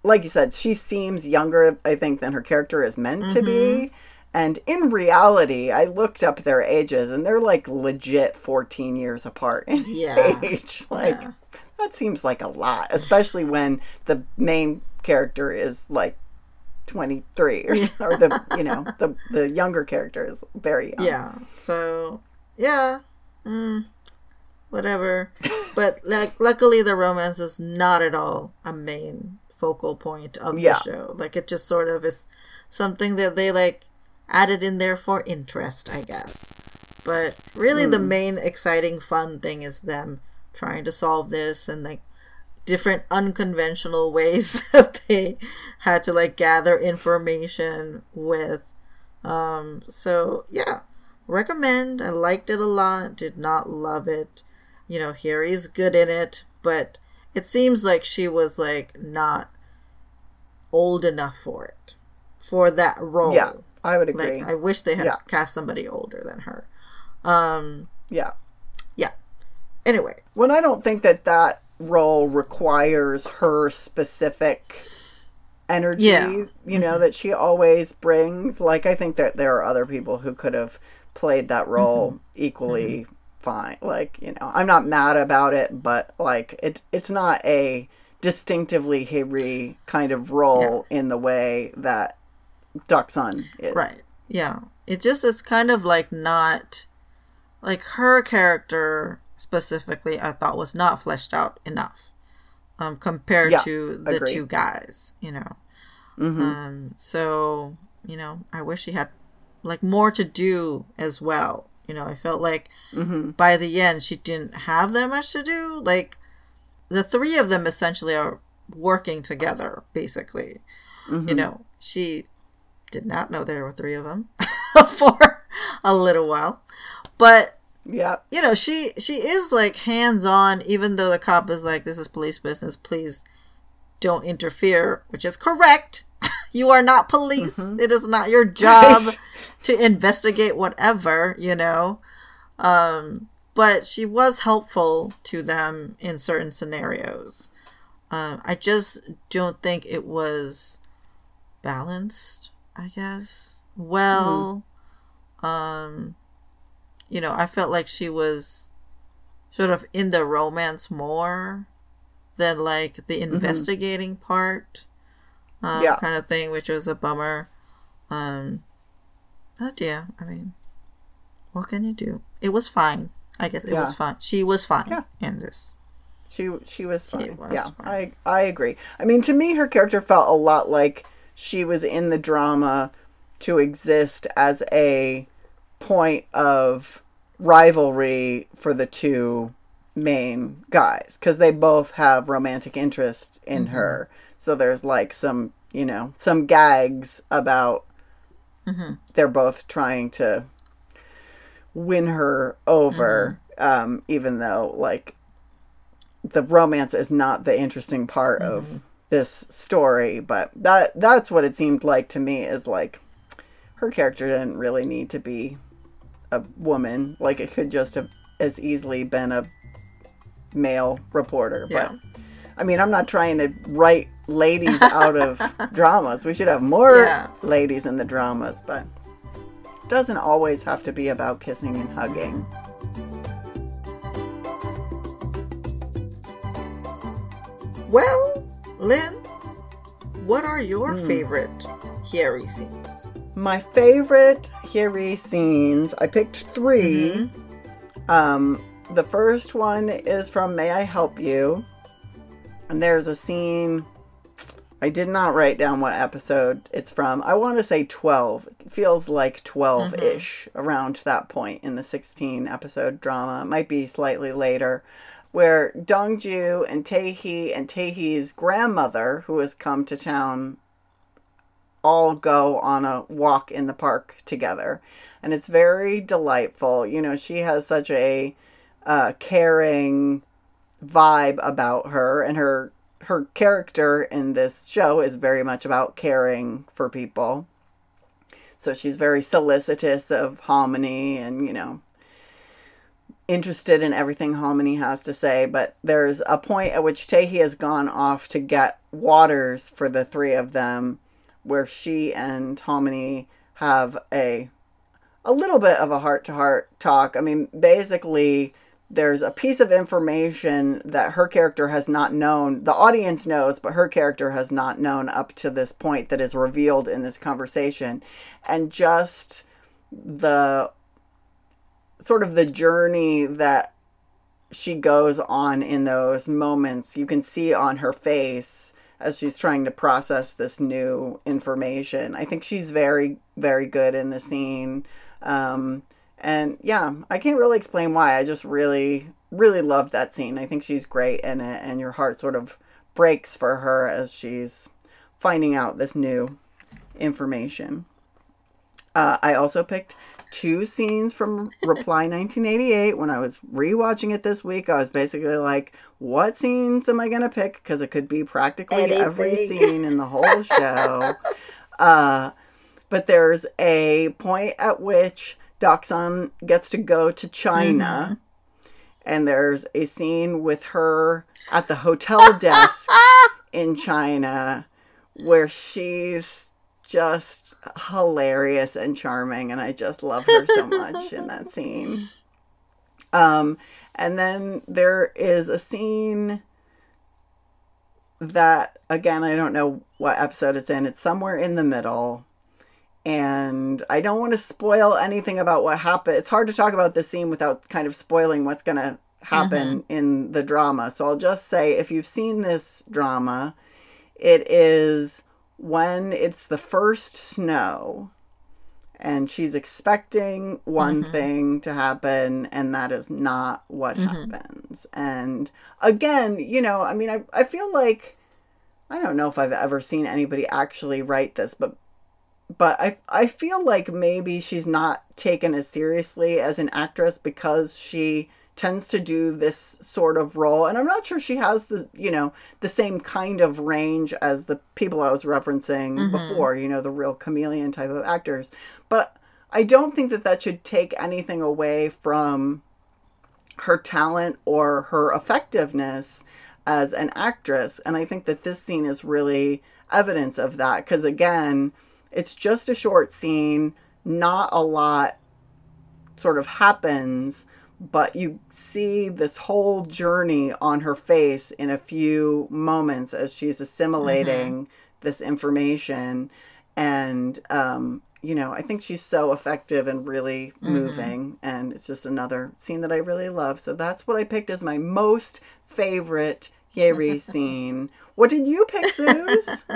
like you said, she seems younger, I think, than her character is meant to Mm-hmm. be. And in reality, I looked up their ages and they're like legit 14 years apart in Yeah. (laughs) age. Like, Yeah. that seems like a lot, especially when the main character is like 23 or, or the you know the the younger character is very young. yeah so yeah mm, whatever but like luckily the romance is not at all a main focal point of Yeah. the show like it just sort of is something that they like added in there for interest i guess. But really the main exciting fun thing is them trying to solve this and like different unconventional (laughs) ways that they had to like gather information with. Um so yeah. Recommend. I liked it a lot. Did not love it. You know Hyeri's good in it but it seems like she was like not old enough for it for that role. yeah i would agree like i wish they had Yeah. cast somebody older than her um yeah yeah anyway when i don't think that that role requires her specific energy Yeah. Mm-hmm. you know that she always brings like i think that there are other people who could have played that role Mm-hmm. equally fine like you know i'm not mad about it but like it it's not a distinctively Hyeri kind of role in the way that Deok-sun is. Right. Yeah. It just is kind of like not like her character specifically I thought was not fleshed out enough. Um compared Yeah, to the agree. two guys, you know. Mhm. Um so, you know, I wish she had like more to do as well. You know, I felt like Mm-hmm. by the end she didn't have that much to do. Like the three of them essentially are working together basically. Mm-hmm. You know, she did not know there were three of them (laughs) for a little while. But Yeah. you know, she she is like hands on, even though the cop is like, "This is police business. Please don't interfere," which is correct. (laughs) you are not police. It is not your job Right. (laughs) to investigate whatever. You know, um, but she was helpful to them in certain scenarios. Um, I just don't think it was balanced. I guess well. Um, you know, I felt like she was sort of in the romance more than like the investigating part, um, Yeah. kind of thing, which was a bummer. Um, but yeah, I mean, what can you do? It was fine. I guess it Yeah. was fine. She was fine Yeah. in this. She she was She fine. was yeah, fine. I I agree. I mean, to me, her character felt a lot like she was in the drama to exist as a point of rivalry for the two main guys because they both have romantic interest in Mm-hmm. her. So there's like some you know some gags about they're both trying to win her over, um, even though like the romance is not the interesting part of this story. But that that's what it seemed like to me. Is like her character didn't really need to be a woman. Like it could just have as easily been a male reporter. Yeah. But I mean, I'm not trying to write ladies out of (laughs) dramas. We should have more Yeah. ladies in the dramas, but it doesn't always have to be about kissing and hugging. Well, Lynn, what are your Hmm. favorite Hyeri scenes? My favorite Hyeri scenes, I picked 3 Um, the first one is from May I Help You? And there's a scene, I did not write down what episode it's from. I want to say 12. It feels like 12 ish around that point in the 16 episode drama. It might be slightly later. Where Dongju and Tae-hee and Tae-hee's grandmother, who has come to town all go on a walk in the park together. And it's very delightful. You know, she has such a uh, caring vibe about her, and her her character in this show is very much about caring for people. So she's very solicitous of halmeoni and, you know, interested in everything halmeoni has to say. But there's a point at which Tae-hee has gone off to get waters for the three of them where she and halmeoni have a a little bit of a heart to heart talk. I mean, basically, there's a piece of information that her character has not known. The audience knows, but her character has not known up to this point that is revealed in this conversation. And just the sort of the journey that she goes on in those moments, you can see on her face as she's trying to process this new information. I think she's very, very good in the scene. Um, and yeah, I can't really explain why. I just really, really love that scene. I think she's great in it, and your heart sort of breaks for her as she's finding out this new information. Uh, I also picked two scenes from Reply 1988. When I was rewatching it this week, I was basically like, what scenes am I going to pick? Because it could be practically every scene in the whole show. (laughs) uh, but there's a point at which Deok-sun gets to go to China. And there's a scene with her at the hotel desk (laughs) in China where she's just hilarious and charming and I just love her so much in that scene. Um and then there is a scene that again I don't know what episode it's in. It's somewhere in the middle. And I don't want to spoil anything about what happened. It's hard to talk about this scene without kind of spoiling what's going to happen in the drama. So I'll just say if you've seen this drama, it is when it's the first snow and she's expecting one mm-hmm. thing to happen and that is not what mm-hmm. happens. And again, you know, I mean I I feel like I don't know if I've ever seen anybody actually write this, but but I I feel like maybe she's not taken as seriously as an actress because she tends to do this sort of role and I'm not sure she has the you know the same kind of range as the people I was referencing mm-hmm. before you know the real chameleon type of actors but I don't think that that should take anything away from her talent or her effectiveness as an actress. And I think that this scene is really evidence of that because, again, it's just a short scene, not a lot sort of happens, but you see this whole journey on her face in a few moments as she's assimilating this information. And, um, you know, I think she's so effective and really moving. And it's just another scene that I really love. So that's what I picked as my most favorite Hyeri scene. (laughs) What did you pick, Suze? (laughs)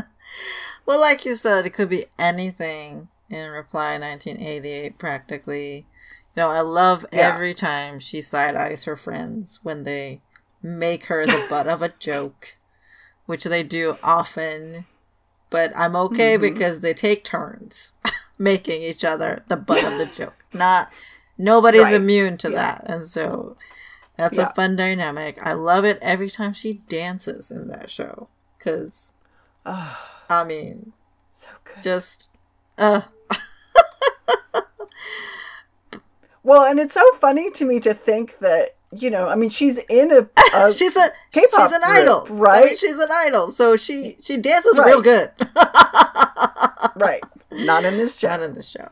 Well, like you said, it could be anything in Reply 1988, practically. Know, I love Yeah. every time she side eyes her friends when they make her the butt of a joke, which they do often. But I'm okay Mm-hmm. because they take turns. (laughs) making each other the butt of the joke. Not nobody's Right. immune to Yeah. that, and so that's Yeah. a fun dynamic. I love it every time she dances in that show because (sighs) I mean, so good. just uh, (laughs) Well, and it's so funny to me to think that you know, I mean, she's in a, a (laughs) she's a K-pop she's an group, idol, right? I mean, she's an idol, so she she dances Right. real good. (laughs) right, not in this Not in this show.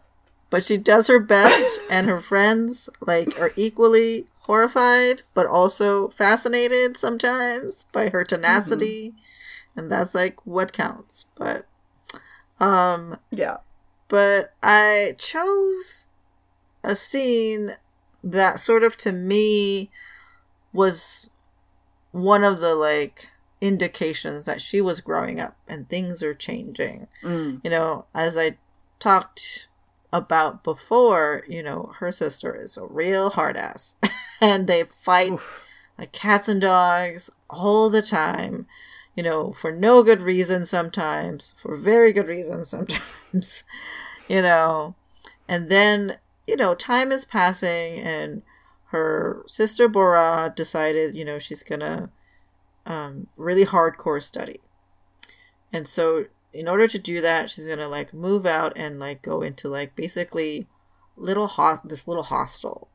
But she does her best, (laughs) and her friends like are equally horrified, but also fascinated sometimes by her tenacity, and that's like what counts. But, um, Yeah, but I chose a scene that sort of to me was one of the like indications that she was growing up and things are changing mm. you know, as I talked about before, you know, her sister is a real hard ass. (laughs) and they fight Oof. like cats and dogs all the time, you know, for no good reason sometimes, for very good reason sometimes, (laughs) you know. And then, you know, time is passing and her sister Bora decided, you know, she's gonna um, really hardcore study. And so in order to do that, she's gonna like move out and like go into like basically little hot this little hostel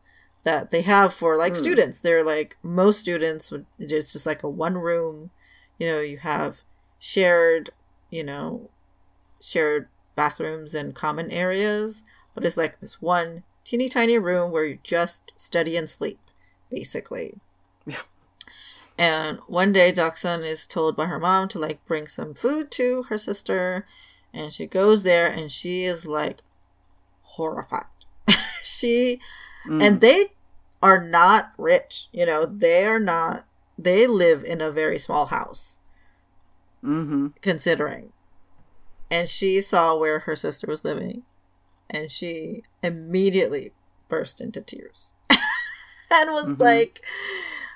that they have for like Hmm. students. They're like most students would it's just like a one room, you know, you have shared, you know, shared bathrooms and common areas, but it's like this one teeny tiny room where you just study and sleep, basically. Yeah. And one day, Deok-sun is told by her mom to like bring some food to her sister, and she goes there and she is like horrified. (laughs) she Mm. and they are not rich, you know, they are not. They live in a very small house, hmm considering. And she saw where her sister was living, and she immediately burst into tears (laughs) and was Mhm. like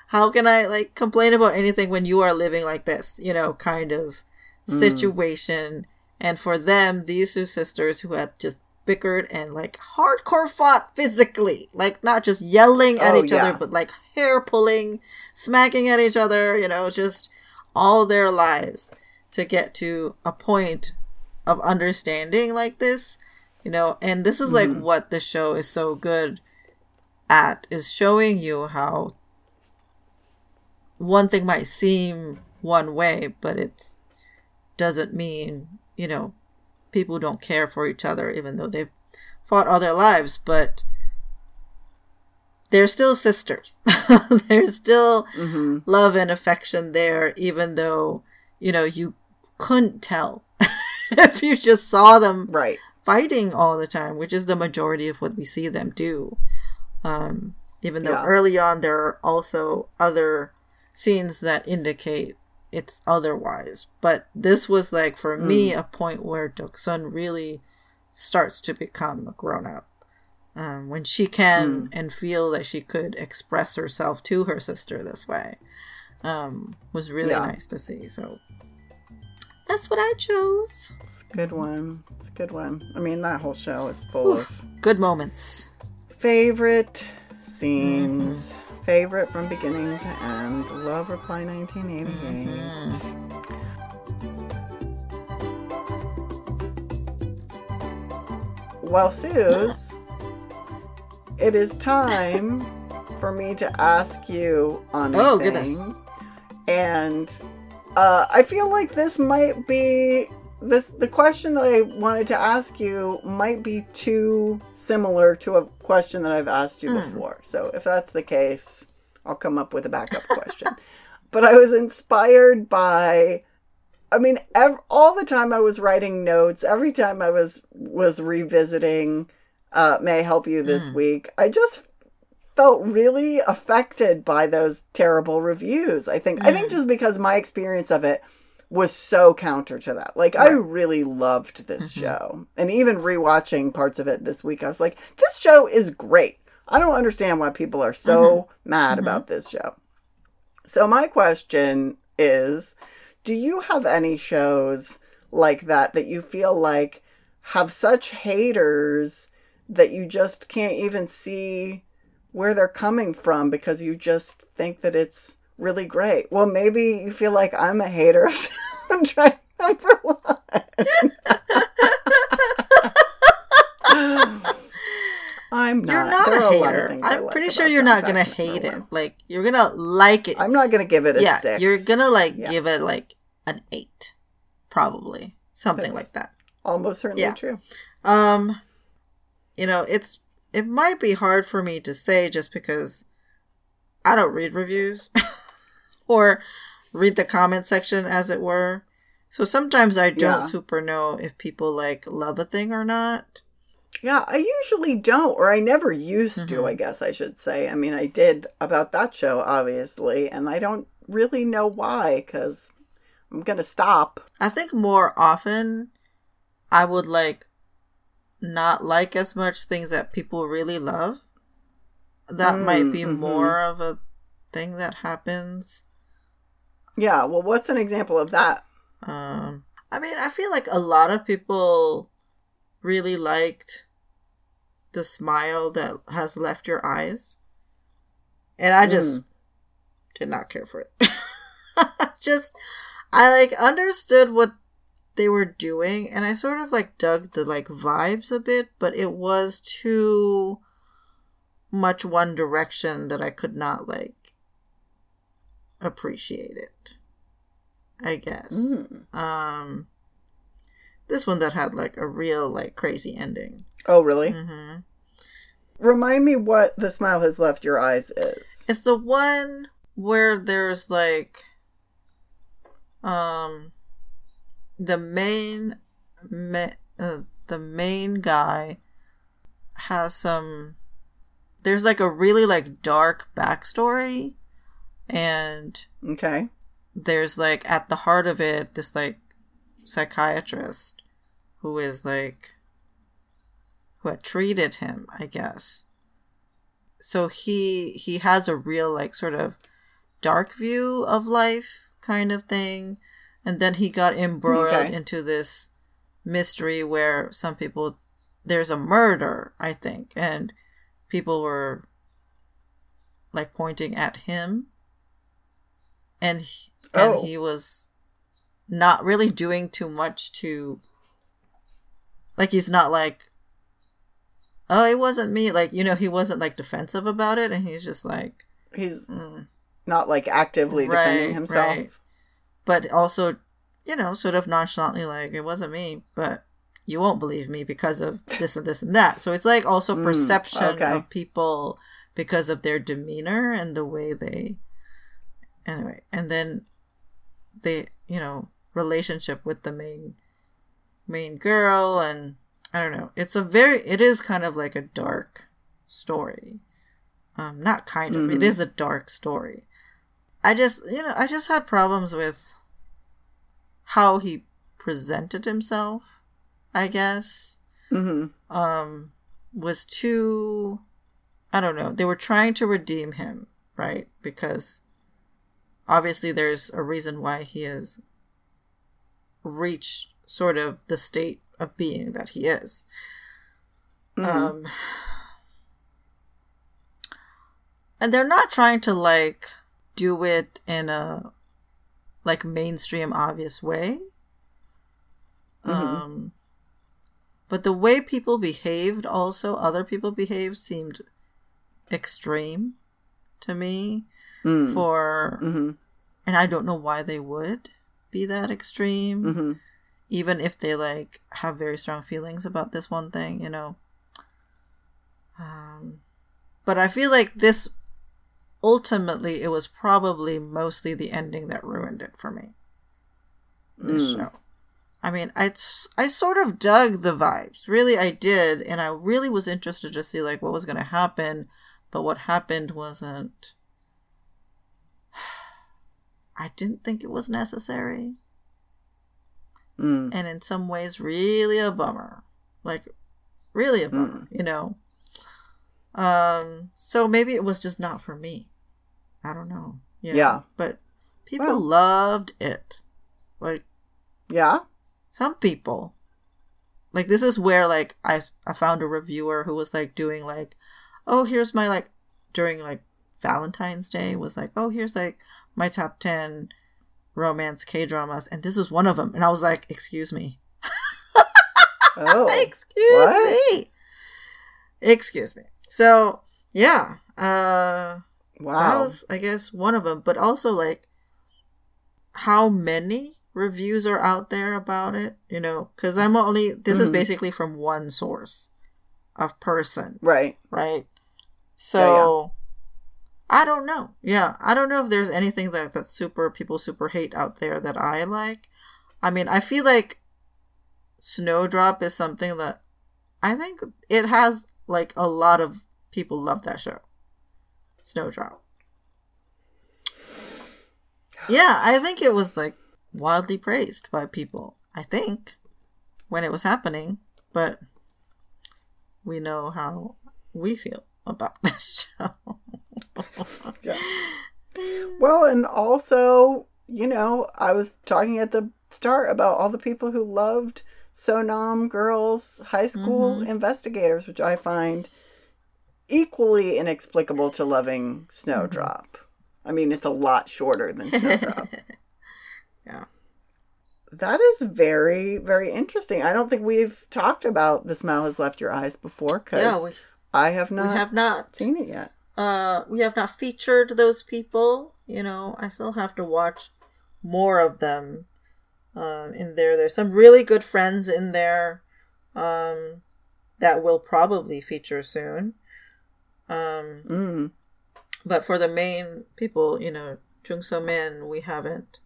how can i like complain about anything when you are living like this you know kind of Mm. situation and for them these two sisters who had just bickered and like hardcore fought physically like not just yelling at Oh, each yeah. other but like hair pulling smacking at each other you know just all their lives to get to a point of understanding like this you know and this is like Mhm. what the show is so good at is showing you how one thing might seem one way but it doesn't mean you know people don't care for each other even though they've fought all their lives but they're still sisters (laughs) there's still hmm love and affection there, even though, you know, you couldn't tell (laughs) if you just saw them Right. Fighting all the time, which is the majority of what we see them do. Um, even though Yeah. early on there are also other scenes that indicate it's otherwise. But this was like for me a point where Deok-sun really starts to become a grown up. Um, when she can and feel that she could express herself to her sister this way um, was really Yeah. nice to see. So that's what I chose. It's a good one. It's a good one. I mean, that whole show is full of Good moments. favorite scenes. Mm-hmm. Favorite from beginning to end. Love Reply 1988. Mm-hmm. Well, Suze, it is time (laughs) for me to ask you on a Oh, thing. goodness. And uh, I feel like this might be this the question that I wanted to ask you might be too similar to a question that I've asked you before. So if that's the case, I'll come up with a backup (laughs) question. but I was inspired by I mean, ev- all the time I was writing notes, every time I was was revisiting uh, "May I Help You" this week, I just felt really affected by those terrible reviews. I think I think just because my experience of it was so counter to that. Like I really loved this mm-hmm. show, and even rewatching parts of it this week, I was like, "This show is great." I don't understand why people are so mm-hmm. mad mm-hmm. about this show. So my question is, do you have any shows like that that you feel like have such haters that you just can't even see where they're coming from because you just think that it's really great. Well, maybe you feel like I'm a hater of (laughs) soundtrack number one. (laughs) I'm not. You're not There a are lot of hater. I I'm like pretty sure you're not gonna hate it. one. Like you're gonna like it. I'm not gonna give it a yeah, six. you're gonna like Yeah. give it like an eight, probably something That's- like that. almost certainly Yeah. true. Um, you know, it's it might be hard for me to say just because I don't read reviews (laughs) or read the comment section, as it were. So sometimes I don't Yeah. super know if people like love a thing or not. Yeah, I usually don't, or I never used to, Mhm. I guess I should say. I mean, I did about that show, obviously, and I don't really know why, because I'm going to stop. I think more often I would like not like as much things that people really love. That might Mm, be mhm. more of a thing that happens. Yeah, well, what's an example of that? Um, I mean, I feel like a lot of people really liked the smile that has left your eyes, and I just Mm. did not care for it. (laughs) just, I like understood what they were doing, and I sort of like dug the like vibes a bit, but it was too much one direction that I could not like appreciate it. I guess. Mm. Um, this one that had like a real like crazy ending. Oh, really? mm-hmm. Remind me what The Smile Has Left Your Eyes is. It's the one where there's like, um, the main, ma- uh, the main guy has some. There's like a really like dark backstory, and Okay. there's like at the heart of it this like psychiatrist who is like who had treated him i guess so he he has a real like sort of dark view of life kind of thing and then he got embroiled Okay. into this mystery where some people there's a murder i think and people were like pointing at him and he, and Oh. he was not really doing too much to like he's not like oh it wasn't me like you know he wasn't like defensive about it and he's just like He's mm. not like actively defending Right, himself. right. But also you know sort of nonchalantly like it wasn't me but you won't believe me because of this and this and that so it's like also Mm, perception okay. of people because of their demeanor and the way they anyway and then the you know relationship with the main main girl and i don't know it's a very it is kind of like a dark story um not kind of it Mhm. is a dark story i just you know i just had problems with how he presented himself i guess hmm um was too I don't know. They were trying to redeem him, right? Because obviously there's a reason why he has reached sort of the state of being that he is. Mhm. Um and they're not trying to like do it in a like mainstream obvious way. Mhm. Um but the way people behaved also other people behaved seemed extreme to me Mm. for hmm and I don't know why they would be that extreme hmm even if they like have very strong feelings about this one thing, you know. Um, but I feel like this ultimately it was probably mostly the ending that ruined it for me. This Mm. show. I mean, I I sort of dug the vibes. Really, I did, and I really was interested to see like what was going to happen. But what happened wasn't. (sighs) I didn't think it was necessary Mm. and in some ways really a bummer like really a bummer you know um so maybe it was just not for me i don't know know? Yeah. but people Well. loved it like Yeah. some people Like this is where like I I found a reviewer who was like doing like, oh here's my like during like Valentine's Day was like, oh here's like my top ten romance K dramas, and this was one of them, and I was like, excuse me, (laughs) Oh, excuse what? me, excuse me. So yeah, uh, wow. that was I guess one of them, but also like how many reviews are out there about it? You know, because I'm only this is Mhm. basically from one source of person, right. right? So I don't know. Yeah, I don't know if there's anything that that super people super hate out there that I like. I mean, I feel like Snowdrop is something that I think it has like a lot of people love that show. Snowdrop. Yeah, I think it was like wildly praised by people. I think when it was happening, but we know how we feel about (laughs) this show. Yeah. Well, and also, you know, I was talking at the start about all the people who loved Seonam Girls High School Mm-hmm. Investigators, which I find equally inexplicable to loving Snowdrop. I mean, it's a lot shorter than Snowdrop. (laughs) yeah. that is very, very interesting. I don't think we've talked about The Smile Has Left Your Eyes before because Yeah, we, I have not, we have not. seen it yet. Uh, we have not featured those people. You know, I still have to watch more of them. Um, in there, there's some really good friends in there. Um, that will probably feature soon. Um, Mm. but for the main people, you know, Jung So Min, we haven't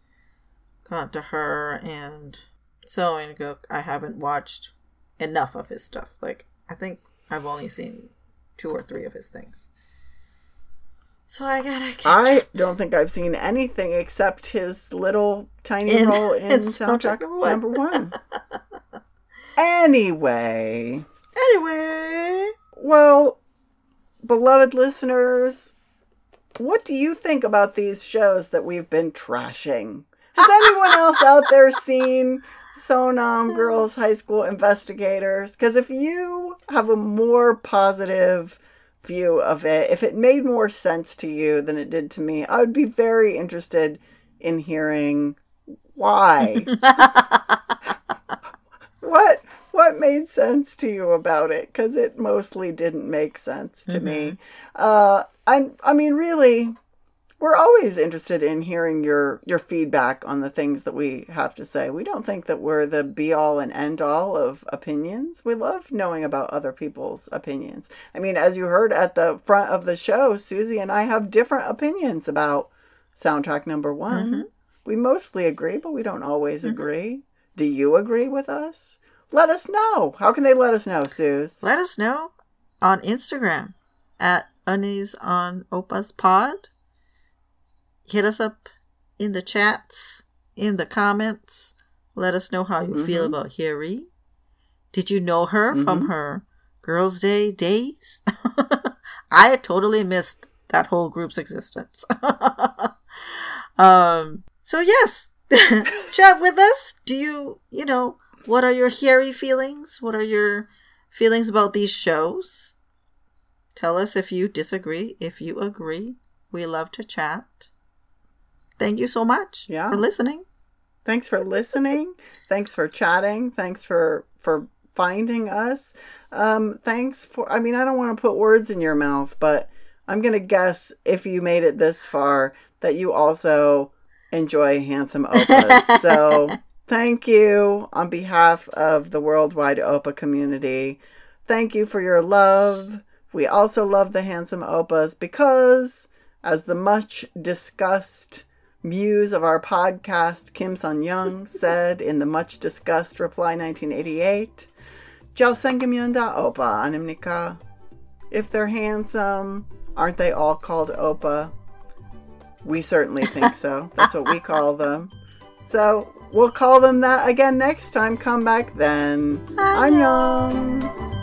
got to her, and Seo In Guk, I haven't watched enough of his stuff. Like, I think I've only seen two or three of his things. So I gotta I don't think I've seen anything except his little tiny In- role (laughs) in, in soundtrack, soundtrack number one. (laughs) anyway, Anyway, well, beloved listeners, what do you think about these shows that we've been trashing? Has (laughs) anyone else out there seen Seonam Girls High School Investigators? Because if you have a more positive view of it, if it made more sense to you than it did to me, I would be very interested in hearing why. (laughs) what what made sense to you about it? Because it mostly didn't make sense to me. Mm-hmm. Uh, I I mean, really, we're always interested in hearing your your feedback on the things that we have to say. We don't think that we're the be all and end all of opinions. We love knowing about other people's opinions. I mean, as you heard at the front of the show, Susie and I have different opinions about soundtrack number one. Mm-hmm. We mostly agree, but we don't always mm-hmm. agree. Do you agree with us? Let us know. How can they let us know, Suze? let us know on Instagram at Unnis on Oppas Pod. Hit us up in the chats, in the comments. Let us know how you feel about Hyeri. Did you know her from her Girls' Day days? (laughs) I totally missed that whole group's existence. (laughs) um, so yes, (laughs) chat with us. Do you, you know, what are your Hyeri feelings? What are your feelings about these shows? Tell us if you disagree, if you agree. We love to chat. Thank you so much Yeah. for listening. Thanks for listening. (laughs) Thanks for chatting. Thanks for for finding us. Um, thanks for. I mean, I don't want to put words in your mouth, but I'm gonna guess if you made it this far that you also enjoy handsome oppas. (laughs) so thank you on behalf of the worldwide oppa community. Thank you for your love. We also love the handsome oppas because, as the much discussed muse of our podcast, Kim Sun Young, (laughs) said in the much discussed reply 1988, Jalsengamyunda Oppa Animnika. If they're handsome, aren't they all called Oppa? We certainly think so. That's what we call them. So we'll call them that again next time. Come back then. Annyeong.